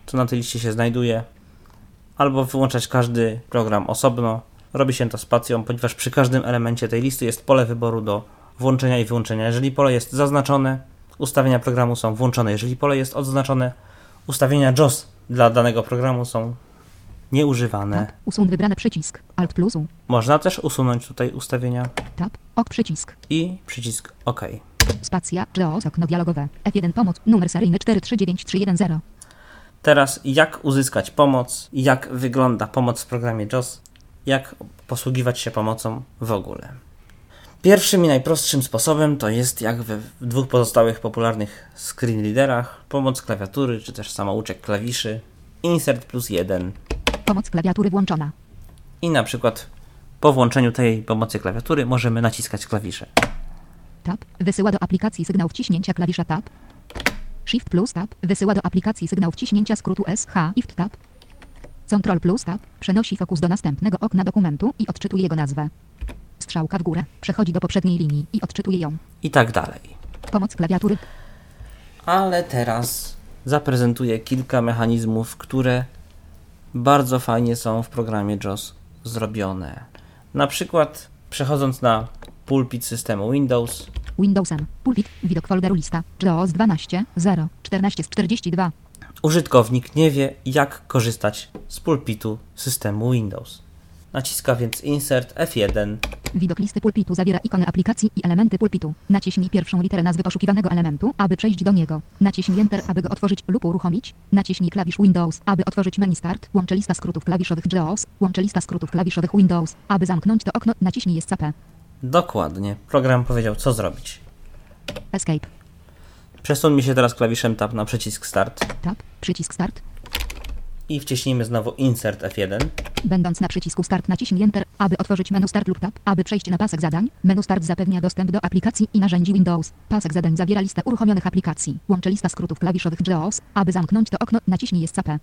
co na tej liście się znajduje, albo wyłączać każdy program osobno. Robi się to spacją, ponieważ przy każdym elemencie tej listy jest pole wyboru do włączenia i wyłączenia. Jeżeli pole jest zaznaczone, ustawienia programu są włączone. Jeżeli pole jest odznaczone, ustawienia JOS dla danego programu są nieużywane. Tab. Usuń wybrany przycisk. Alt plus U. Można też usunąć tutaj ustawienia Tab. Ok przycisk. i przycisk OK. Spacja. JAWS okno dialogowe. F1 pomoc. Numer seryjny 439310. Teraz jak uzyskać pomoc, jak wygląda pomoc w programie JOS, jak posługiwać się pomocą w ogóle. Pierwszym i najprostszym sposobem to jest jak we w dwóch pozostałych popularnych screen readerach pomoc klawiatury czy też samouczek klawiszy insert plus 1 Pomoc klawiatury włączona. i na przykład po włączeniu tej pomocy klawiatury możemy naciskać klawisze. Tab. Wysyła do aplikacji sygnał wciśnięcia klawisza Tab. Shift plus Tab. Wysyła do aplikacji sygnał wciśnięcia skrótu SH. Shift Tab. Ctrl plus Tab. Przenosi fokus do następnego okna dokumentu i odczytuje jego nazwę. Strzałka w górę. Przechodzi do poprzedniej linii i odczytuje ją. I tak dalej. Pomoc klawiatury. Ale teraz zaprezentuję kilka mechanizmów, które bardzo fajnie są w programie JOS zrobione. Na przykład przechodząc na pulpit systemu Windows, Windowsem. Pulpit. Widok folderu lista. JAWS 12. 0. 14 z 42. użytkownik nie wie jak korzystać z pulpitu systemu Windows. Naciska więc Insert F1. Widok listy pulpitu zawiera ikony aplikacji i elementy pulpitu. Naciśnij pierwszą literę nazwy poszukiwanego elementu, aby przejść do niego. Naciśnij Enter, aby go otworzyć lub uruchomić. Naciśnij klawisz Windows, aby otworzyć menu Start. Łącze lista skrótów klawiszowych JAWS. Łącze lista skrótów klawiszowych Windows. Aby zamknąć to okno, naciśnij Escape. Dokładnie. Program powiedział, co zrobić. Escape. Przesuńmy się teraz klawiszem Tab na przycisk Start Tab. Przycisk Start. I wciśnijmy znowu Insert F1. Będąc na przycisku Start naciśnij Enter, aby otworzyć menu Start lub Tab, aby przejść na pasek zadań. Menu Start zapewnia dostęp do aplikacji i narzędzi Windows. Pasek zadań zawiera listę uruchomionych aplikacji. Łącze lista skrótów klawiszowych JAWS. Aby zamknąć to okno, naciśnij Escape.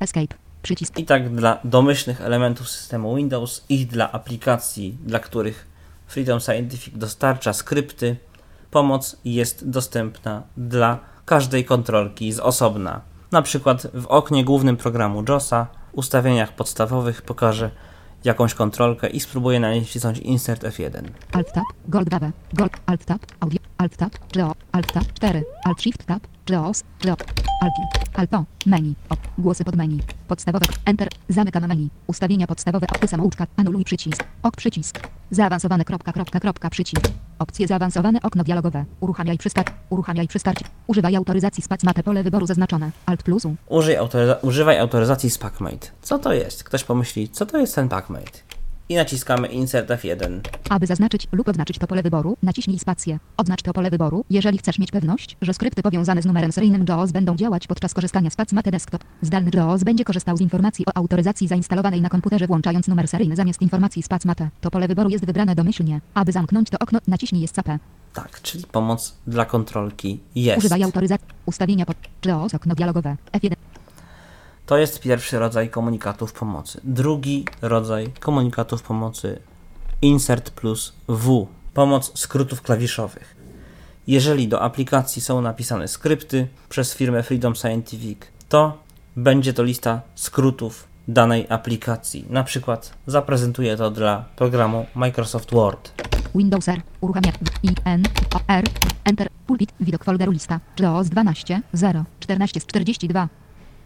Escape. Przycisk. I tak dla domyślnych elementów systemu Windows i dla aplikacji, dla których Freedom Scientific dostarcza skrypty, pomoc jest dostępna dla każdej kontrolki z osobna. Na przykład w oknie głównym programu JOSa, ustawieniach podstawowych pokażę jakąś kontrolkę i spróbuję na niej Insert F1. Alt Tab, Gold Gold, Alt Tab, Audio, Alt Tab, GEO, Alt Tab 4, Alt Shift Tab, GEOS, GEO, Alt, Alto, menu, o, głosy pod menu, podstawowe, Enter, zamykam menu, ustawienia podstawowe, opty samouczka, anuluj przycisk, ok przycisk, zaawansowane kropka, kropka, kropka, przycisk, opcje zaawansowane, okno dialogowe, uruchamiaj przy start, uruchamiaj przy starcie, używaj autoryzacji spacmate pole wyboru zaznaczone, Alt plusu, Użyj autoryza- używaj autoryzacji z PackMate. Co to jest? Ktoś pomyśli, co to jest ten PackMate? I naciskamy Insert F1. Aby zaznaczyć lub odznaczyć to pole wyboru, naciśnij spację. Odznacz to pole wyboru, jeżeli chcesz mieć pewność, że skrypty powiązane z numerem seryjnym JAWS będą działać podczas korzystania z Pacmate Desktop. Zdalny JAWS będzie korzystał z informacji o autoryzacji zainstalowanej na komputerze włączając numer seryjny zamiast informacji z Pacmate. To pole wyboru jest wybrane domyślnie. Aby zamknąć to okno, naciśnij Escape. Tak, czyli pomoc dla kontrolki jest. Używaj autoryzacji. Ustawienia pod JAWS okno dialogowe. F1. To jest pierwszy rodzaj komunikatów pomocy. Drugi rodzaj komunikatów pomocy Insert plus W. Pomoc skrótów klawiszowych. Jeżeli do aplikacji są napisane skrypty przez firmę Freedom Scientific, to będzie to lista skrótów danej aplikacji. Na przykład zaprezentuję to dla programu Microsoft Word. Windows R. Uruchamia. I N. R. Enter. Pulpit. Widok folderu lista. JAWS 12. 0. 14 z 42.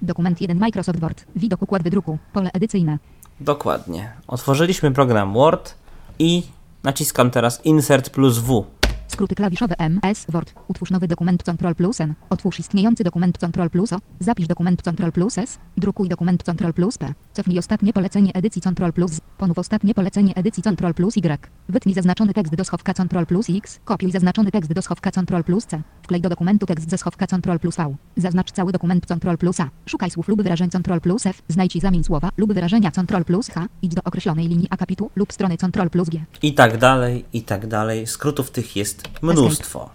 Dokument 1 Microsoft Word. Widok układ wydruku. Pole edycyjne. Dokładnie. Otworzyliśmy program Word i naciskam teraz Insert plus W. Skróty klawiszowe MS Word. Utwórz nowy dokument Ctrl plus N. Otwórz istniejący dokument Ctrl plus O. Zapisz dokument Ctrl plus S. Drukuj dokument Ctrl plus P. Cofnij ostatnie polecenie edycji Ctrl plus. Ponów ostatnie polecenie edycji Ctrl plus Y. Wytnij zaznaczony tekst do schowka Ctrl plus X. Kopiuj zaznaczony tekst do schowka Ctrl plus C. Wklej do dokumentu tekst ze schowka Ctrl plus V. Zaznacz cały dokument Ctrl plus A. Szukaj słów lub wyrażeń Ctrl plus F. Znajdź zamień słowa lub wyrażenia Ctrl plus H. Idź do określonej linii akapitu lub strony Ctrl plus G. I tak dalej, i tak dalej. Skrótów tych jest mnóstwo.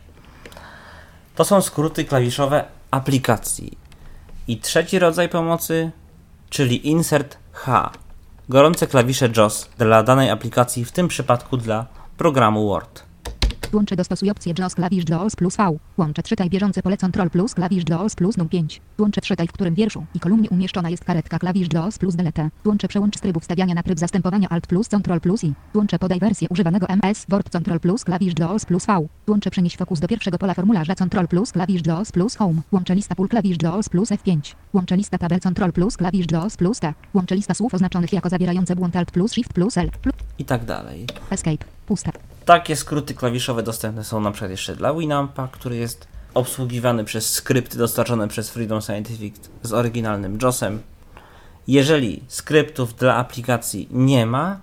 To są skróty klawiszowe aplikacji. I trzeci rodzaj pomocy, czyli Insert H. Gorące klawisze JOS dla danej aplikacji, w tym przypadku dla programu Word. Łącze dostosuj opcję JAWS klawisz JAWS plus V. Łącze czytaj bieżące pole Ctrl plus klawisz JAWS plus numer 5. Łącze wczytaj w którym wierszu i kolumnie umieszczona jest karetka klawisz JAWS plus delete. Łącze przełącz z trybu wstawiania na tryb zastępowania Alt plus Ctrl plus i. Łącze podaj wersję używanego MS Word Ctrl plus klawisz JAWS plus V. Łącze przenieś fokus do pierwszego pola formularza Ctrl plus klawisz JAWS plus Home. Łącze lista pól klawisz JAWS plus F5. Łącze lista tabel Ctrl plus klawisz JAWS plus T. Łącze lista słów oznaczonych jako zawierające błąd Alt plus Shift plus L. Plus I tak dalej. Escape. Pusta. Takie skróty klawiszowe dostępne są na przykład jeszcze dla Winampa, który jest obsługiwany przez skrypty dostarczone przez Freedom Scientific z oryginalnym JOSem. Jeżeli skryptów dla aplikacji nie ma,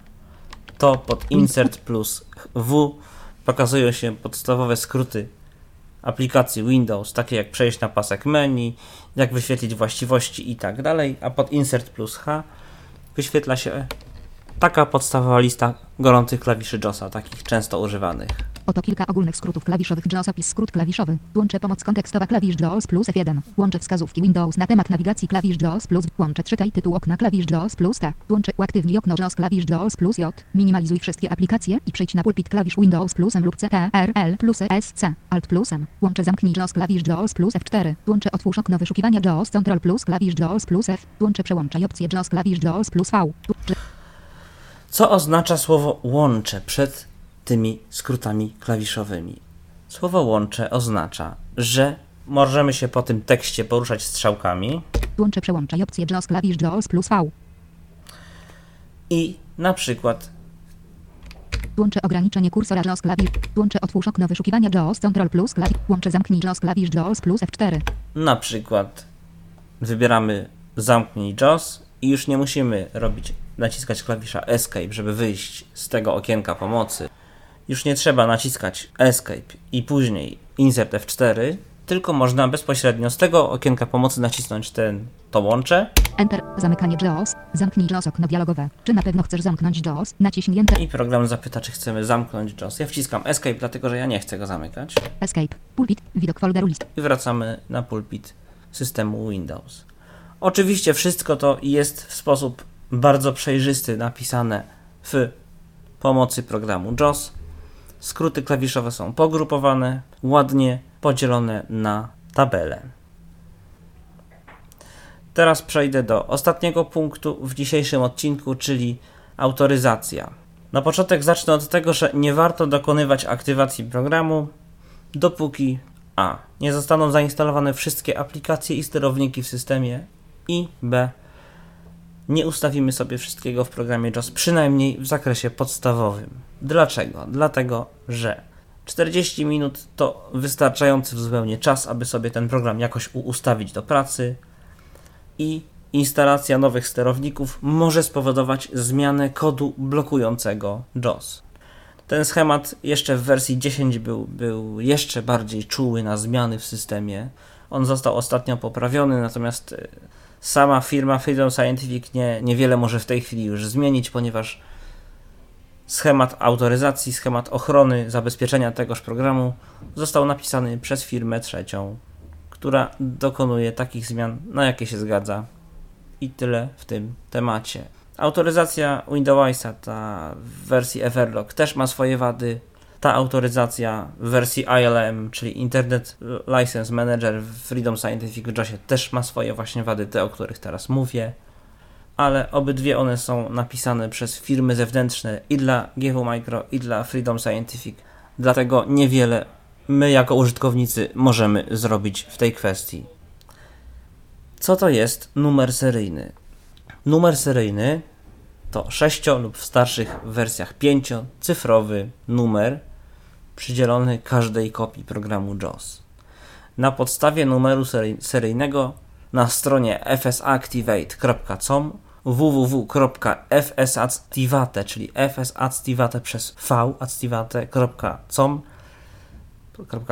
to pod Insert plus W pokazują się podstawowe skróty aplikacji Windows, takie jak przejść na pasek menu, jak wyświetlić właściwości i tak dalej, a pod Insert plus H wyświetla się taka podstawowa lista gorących klawiszy JOSa, takich często używanych. Oto kilka ogólnych skrótów klawiszowych JAWS opis skrót klawiszowy. Łącze pomoc kontekstowa klawisz JAWS plus F1. Łącze wskazówki Windows na temat nawigacji klawisz JAWS plus Łącze czytaj tytuł okna klawisz JAWS plus T. Łącze uaktywnij okno JAWS klawisz JAWS plus J. Minimalizuj wszystkie aplikacje i przejdź na pulpit klawisz Windows plus M lub C T R L plus S C Alt plus M. Zamknij JAWS klawisz JAWS plus F4. Łącze otwórz okno wyszukiwania JAWS Ctrl plus klawisz JAWS plus F. Łącze przełączaj opcję JAWS klawisz JAWS plus V. Co oznacza słowo łącze przed tymi skrótami klawiszowymi? Słowo łącze oznacza, że możemy się po tym tekście poruszać strzałkami Łącze przełączaj opcję JAWS klawisz JAWS plus V. i Na przykład Łączę ograniczenie kursora JAWS klawisz. Łączę otwórz okno wyszukiwania JAWS Ctrl plus klawisz. Łączę zamknij JAWS klawisz JAWS plus F4. Na przykład wybieramy zamknij JAWS i już nie musimy robić, naciskać klawisza Escape, żeby wyjść z tego okienka pomocy. Już nie trzeba naciskać Escape i później Insert F4, tylko można bezpośrednio z tego okienka pomocy nacisnąć ten, to łącze Enter. Zamykanie JAWS. Zamknij JAWS okno dialogowe. Czy na pewno chcesz zamknąć JAWS? Naciśnij Enter. i program zapyta, czy chcemy zamknąć JAWS. Ja wciskam Escape, dlatego że ja nie chcę go zamykać. Escape. Pulpit. Widok folderu list. i wracamy na pulpit systemu Windows. Oczywiście wszystko to jest w sposób bardzo przejrzysty napisane w pomocy programu JAWS. Skróty klawiszowe są pogrupowane, ładnie podzielone na tabele. Teraz przejdę do ostatniego punktu w dzisiejszym odcinku, czyli autoryzacja. Na początek zacznę od tego, że nie warto dokonywać aktywacji programu, dopóki a. Nie zostaną zainstalowane wszystkie aplikacje i sterowniki w systemie i b. Nie ustawimy sobie wszystkiego w programie JAWS, przynajmniej w zakresie podstawowym. Dlaczego? Dlatego, że 40 minut to wystarczający zupełnie czas, aby sobie ten program jakoś ustawić do pracy i instalacja nowych sterowników może spowodować zmianę kodu blokującego JAWS. Ten schemat jeszcze w wersji 10 był, był jeszcze bardziej czuły na zmiany w systemie. On został ostatnio poprawiony, natomiast e, sama firma Freedom Scientific nie, niewiele może w tej chwili już zmienić, ponieważ schemat autoryzacji, schemat ochrony, zabezpieczenia tegoż programu został napisany przez firmę trzecią, która dokonuje takich zmian, na jakie się zgadza. I tyle w tym temacie. Autoryzacja Windowsa, ta w wersji Everlock też ma swoje wady. Ta autoryzacja w wersji ILM, czyli Internet License Manager w Freedom Scientific w JAWSie też ma swoje właśnie wady, te o których teraz mówię. Ale obydwie one są napisane przez firmy zewnętrzne i dla GW Micro i dla Freedom Scientific. Dlatego niewiele my jako użytkownicy możemy zrobić w tej kwestii. Co to jest numer seryjny? Numer seryjny to 6 lub w starszych wersjach 5-cyfrowy numer przydzielony każdej kopii programu JAWS. Na podstawie numeru sery- seryjnego na stronie fsactivate.com www.fsactivate, czyli fsactivate przez v activate.com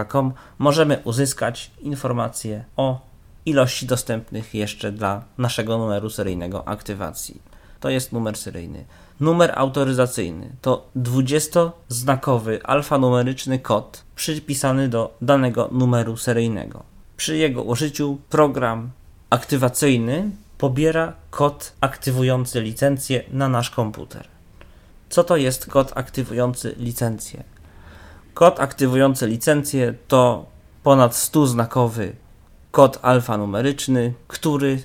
.com możemy uzyskać informacje o ilości dostępnych jeszcze dla naszego numeru seryjnego aktywacji. To jest numer seryjny. Numer autoryzacyjny to 20-znakowy alfanumeryczny kod przypisany do danego numeru seryjnego. Przy jego użyciu program aktywacyjny pobiera kod aktywujący licencję na nasz komputer. Co to jest kod aktywujący licencję? Kod aktywujący licencję to ponad 100-znakowy kod alfanumeryczny, który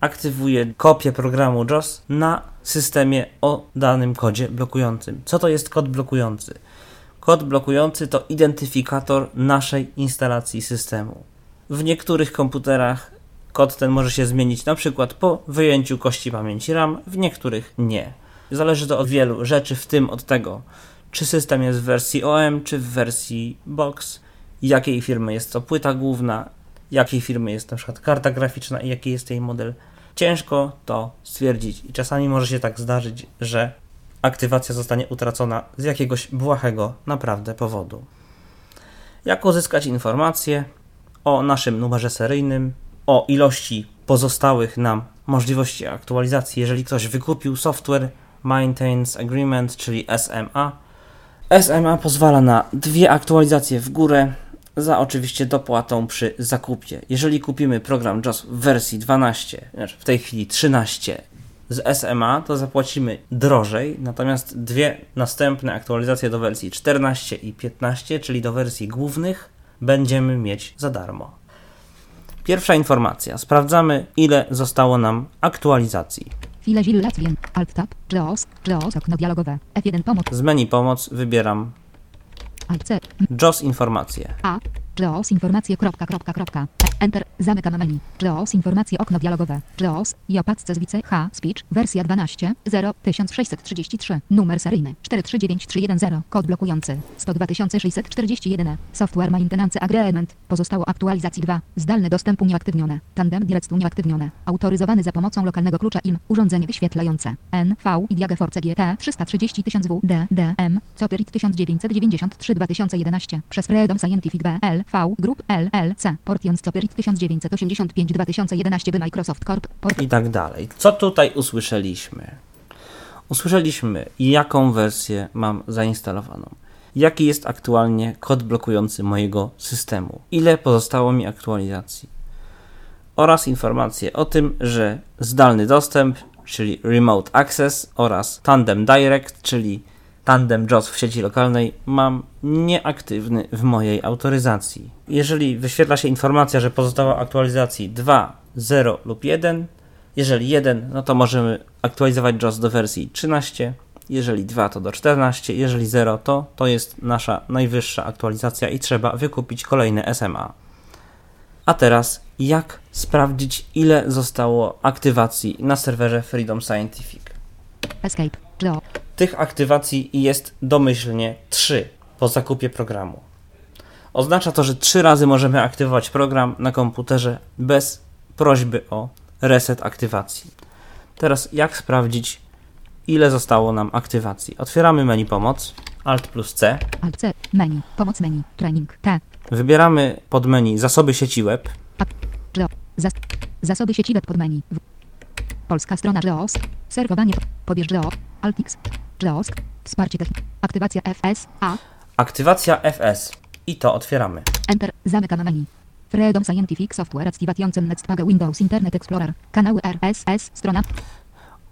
aktywuje kopię programu JAWS na systemie o danym kodzie blokującym. Co to jest kod blokujący? Kod blokujący to identyfikator naszej instalacji systemu. W niektórych komputerach kod ten może się zmienić na przykład po wyjęciu kości pamięci RAM, w niektórych nie. Zależy to od wielu rzeczy, w tym od tego, czy system jest w wersji OM, czy w wersji box, jakiej firmy jest to płyta główna, jakiej firmy jest na przykład karta graficzna i jaki jest jej model. Ciężko to stwierdzić i czasami może się tak zdarzyć, że aktywacja zostanie utracona z jakiegoś błahego naprawdę powodu. Jak uzyskać informacje o naszym numerze seryjnym, o ilości pozostałych nam możliwości aktualizacji, jeżeli ktoś wykupił software Maintenance Agreement, czyli SMA. SMA pozwala na dwie aktualizacje w górę, za oczywiście dopłatą przy zakupie. Jeżeli kupimy program JAWS w wersji 12, znaczy w tej chwili 13 z SMA, to zapłacimy drożej, natomiast dwie następne aktualizacje do wersji 14 i 15, czyli do wersji głównych, będziemy mieć za darmo. Pierwsza informacja. Sprawdzamy, ile zostało nam aktualizacji. File Zil Latvien. Alt Tab. JAWS. JAWS okno dialogowe. F1 pomoc. Z menu pomoc wybieram JAWS informacje. A. JOS informacje kropka, kropka, kropka. Enter. Zamykam menu. JOS informacje okno dialogowe. JOS i z wice H speech wersja 12 0 1633 numer seryjny 439310 kod blokujący 102641 software maintenance agreement. Pozostało aktualizacji 2 zdalny dostęp unieaktywnione tandem direct unieaktywnione autoryzowany za pomocą lokalnego klucza IM urządzenie wyświetlające. NV i Diageforce GT 330 000 W D D M. Copyright 1993 2011 przez Freedom Scientific BL V Group LLC Portions Copyright 1985 2011 by Microsoft Corp Port i tak dalej. Co tutaj usłyszeliśmy? Usłyszeliśmy, jaką wersję mam zainstalowaną. Jaki jest aktualnie kod blokujący mojego systemu? Ile pozostało mi aktualizacji? Oraz informacje o tym, że zdalny dostęp, czyli Remote Access oraz Tandem Direct, czyli Tandem JOS w sieci lokalnej mam nieaktywny w mojej autoryzacji. Jeżeli wyświetla się informacja, że pozostała aktualizacji 2, 0 lub 1, jeżeli 1, no to możemy aktualizować JOS do wersji 13, jeżeli 2 to do 14, jeżeli 0 to to jest nasza najwyższa aktualizacja i trzeba wykupić kolejne SMA. A teraz jak sprawdzić ile zostało aktywacji na serwerze Freedom Scientific? Escape Tych aktywacji jest domyślnie 3 po zakupie programu. Oznacza to, że 3 razy możemy aktywować program na komputerze bez prośby o reset aktywacji. Teraz jak sprawdzić ile zostało nam aktywacji? Otwieramy menu pomoc, Alt plus C, Alt C menu pomoc menu training T wybieramy pod menu zasoby sieci web, Zas zasoby sieci web pod menu w Polska strona JOS serwowanie pobierz JOS Altix JOS wsparcie techniczne aktywacja FS A aktywacja FS i to otwieramy. Enter. Zamykam menu. Freedom Scientific Software Activation Nextpage Windows Internet Explorer. Kanały RSS. Strona.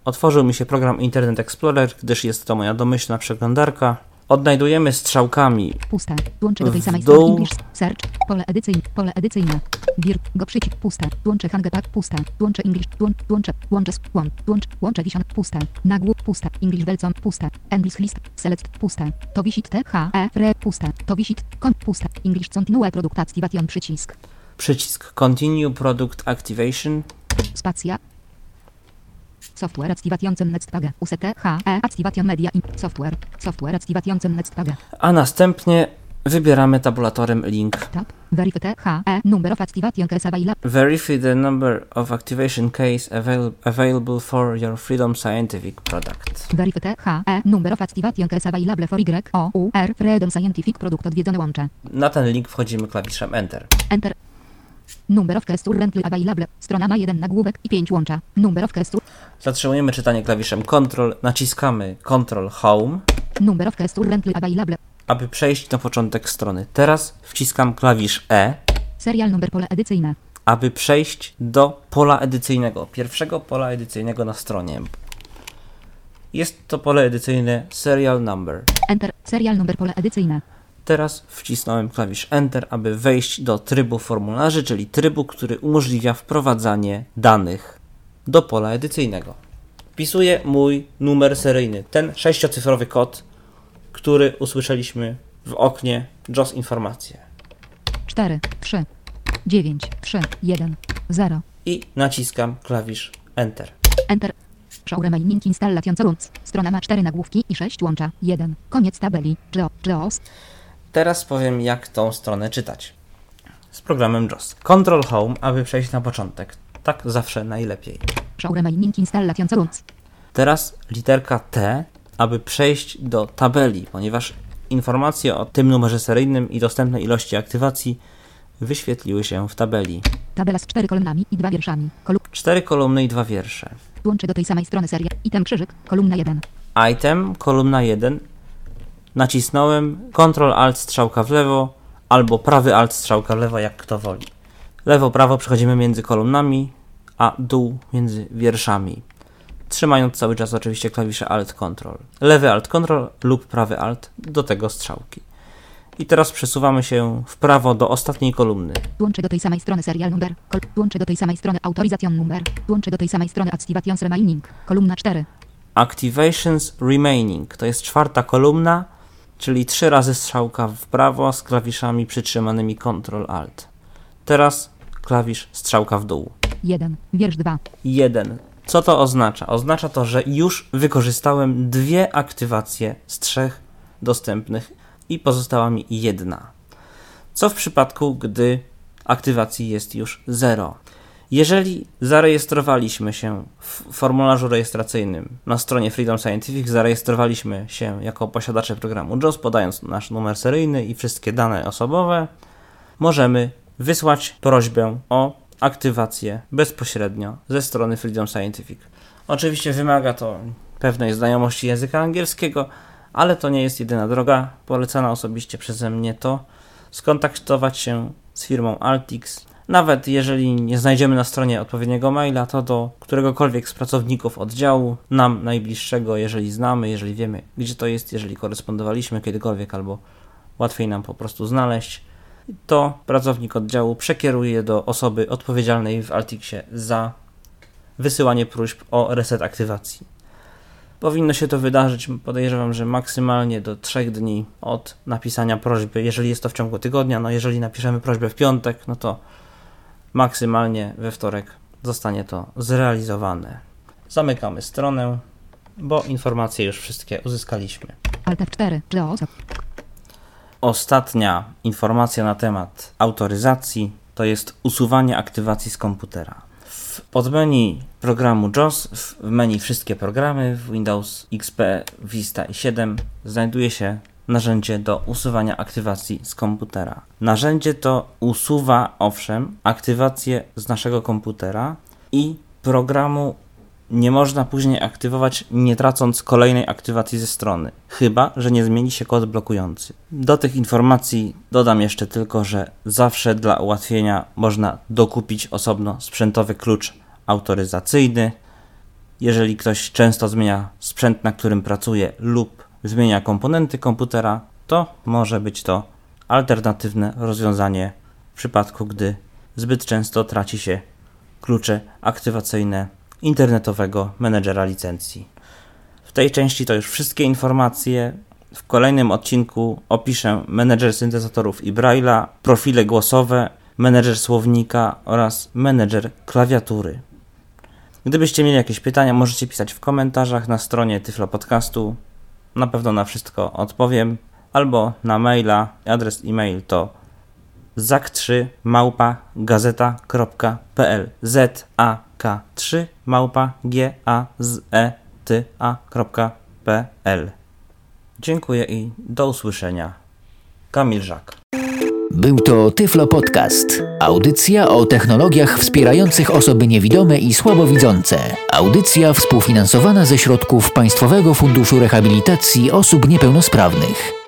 Otworzył mi się program Internet Explorer, gdyż jest to moja domyślna przeglądarka. Odnajdujemy strzałkami Puste. Łączę do tej samej dół. strony English. Search. Pole edycyjne. Pole edycyjne. Wir. Go przycisk. Puste. Łączę Hangepak. Puste. Łączę English. Łącz, łączę. Łączę. Łącz. Łącz. Łączę Vision. Puste. Nagłów. Puste. English Welcome. Puste. English List. Select. Puste. To wisit T. H. E. Fre. Puste. To wisit. Kon. Puste. English Continue Product Activation. Przycisk. przycisk Continue Product Activation, Spacja. Software Activation Nextpage. UST. H. E. Activation Media. In. Software. Software Activation Nextpage. a następnie wybieramy tabulatorem link Tab. Verify T. H. E. Number of Activation Case Available. Verify the number of activation case avail- available for your Freedom Scientific product. Verify T. H. E. Number of Activation Case Available for Y. O. U. R. Freedom Scientific Product odwiedzone łącze. Na ten link wchodzimy klawiszem Enter. Enter. Number of case currently available. Strona ma jeden nagłówek i pięć łącza. Number of case Zatrzymujemy czytanie klawiszem Ctrl, naciskamy Ctrl Home, Number of case currently available. aby przejść na początek strony. Teraz wciskam klawisz E, Serial number pole edycyjne. aby przejść do pola edycyjnego, pierwszego pola edycyjnego na stronie. Jest to pole edycyjne Serial Number. Enter. Serial number pole edycyjne. Teraz wcisnąłem klawisz Enter, aby wejść do trybu formularzy, czyli trybu, który umożliwia wprowadzanie danych do pola edycyjnego. Wpisuję mój numer seryjny, ten sześciocyfrowy kod, który usłyszeliśmy w oknie JOS Informacje. 4, 3, 9, 3, 1, 0. I naciskam klawisz Enter. Enter. Show remaining installation. Strona ma 4 nagłówki i 6 łącza. 1. Koniec tabeli. Jo- JOS. Teraz powiem, jak tą stronę czytać. Z programem JOS. Ctrl Home, aby przejść na początek. Tak zawsze najlepiej. Teraz literka T, aby przejść do tabeli, ponieważ informacje o tym numerze seryjnym i dostępnej ilości aktywacji wyświetliły się w tabeli. Tabela z 4 kolumnami i 2 wierszami. Cztery kolumny i dwa wiersze. łączy do tej samej strony seria. Item krzyżyk. Kolumna 1. Item, kolumna 1. Nacisnąłem Ctrl Alt strzałka w lewo albo prawy Alt strzałka w lewo, jak kto woli. Lewo, prawo przechodzimy między kolumnami, a dół między wierszami. Trzymając cały czas oczywiście klawisze Alt Ctrl. Lewy Alt Ctrl lub prawy Alt do tego strzałki. I teraz przesuwamy się w prawo do ostatniej kolumny. Łączy do tej samej strony serial number. Kol- łączy do tej samej strony autorization number. Łączy do tej samej strony activations remaining. Kolumna 4. Activations Remaining to jest czwarta kolumna. czyli trzy razy strzałka w prawo z klawiszami przytrzymanymi Ctrl Alt. Teraz klawisz strzałka w dół. 1. Wiersz 2. 1. Co to oznacza? Oznacza to, że już wykorzystałem dwie aktywacje z trzech dostępnych i pozostała mi jedna. Co w przypadku, gdy aktywacji jest już 0? Jeżeli zarejestrowaliśmy się w formularzu rejestracyjnym na stronie Freedom Scientific, zarejestrowaliśmy się jako posiadacze programu JOS, podając nasz numer seryjny i wszystkie dane osobowe, możemy wysłać prośbę o aktywację bezpośrednio ze strony Freedom Scientific. Oczywiście wymaga to pewnej znajomości języka angielskiego, ale to nie jest jedyna droga. Polecana osobiście przeze mnie to skontaktować się z firmą Altix. Nawet jeżeli nie znajdziemy na stronie odpowiedniego maila, to do któregokolwiek z pracowników oddziału, nam najbliższego, jeżeli znamy, jeżeli wiemy, gdzie to jest, jeżeli korespondowaliśmy kiedykolwiek, albo łatwiej nam po prostu znaleźć, to pracownik oddziału przekieruje do osoby odpowiedzialnej w Altixie za wysyłanie próśb o reset aktywacji. Powinno się to wydarzyć, podejrzewam, że maksymalnie do 3 dni od napisania prośby, jeżeli jest to w ciągu tygodnia. No jeżeli napiszemy prośbę w piątek, no to maksymalnie we wtorek zostanie to zrealizowane. Zamykamy stronę, bo informacje już wszystkie uzyskaliśmy. Alt F4. JOS. Ostatnia informacja na temat autoryzacji to jest usuwanie aktywacji z komputera. W podmenu programu JOS, w menu Wszystkie programy w Windows XP, Vista i 7 znajduje się narzędzie do usuwania aktywacji z komputera. Narzędzie to usuwa owszem aktywację z naszego komputera i programu nie można później aktywować, nie tracąc kolejnej aktywacji ze strony, chyba że nie zmieni się kod blokujący. Do tych informacji dodam jeszcze tylko, że zawsze dla ułatwienia można dokupić osobno sprzętowy klucz autoryzacyjny. Jeżeli ktoś często zmienia sprzęt, na którym pracuje, lub zmienia komponenty komputera, to może być to alternatywne rozwiązanie w przypadku, gdy zbyt często traci się klucze aktywacyjne internetowego menedżera licencji. W tej części to już wszystkie informacje. W kolejnym odcinku opiszę menedżer syntezatorów i Braille'a, profile głosowe, menedżer słownika oraz menedżer klawiatury. Gdybyście mieli jakieś pytania, możecie pisać w komentarzach na stronie Tyflo Podcastu. Na pewno na wszystko odpowiem. Albo na maila. Adres e-mail to zak3 małpa gazeta.pl zak3 małpa gazeta.pl Dziękuję i do usłyszenia. Kamil Żak. Był to Tyflo Podcast. Audycja o technologiach wspierających osoby niewidome i słabowidzące. Audycja współfinansowana ze środków Państwowego Funduszu Rehabilitacji Osób Niepełnosprawnych.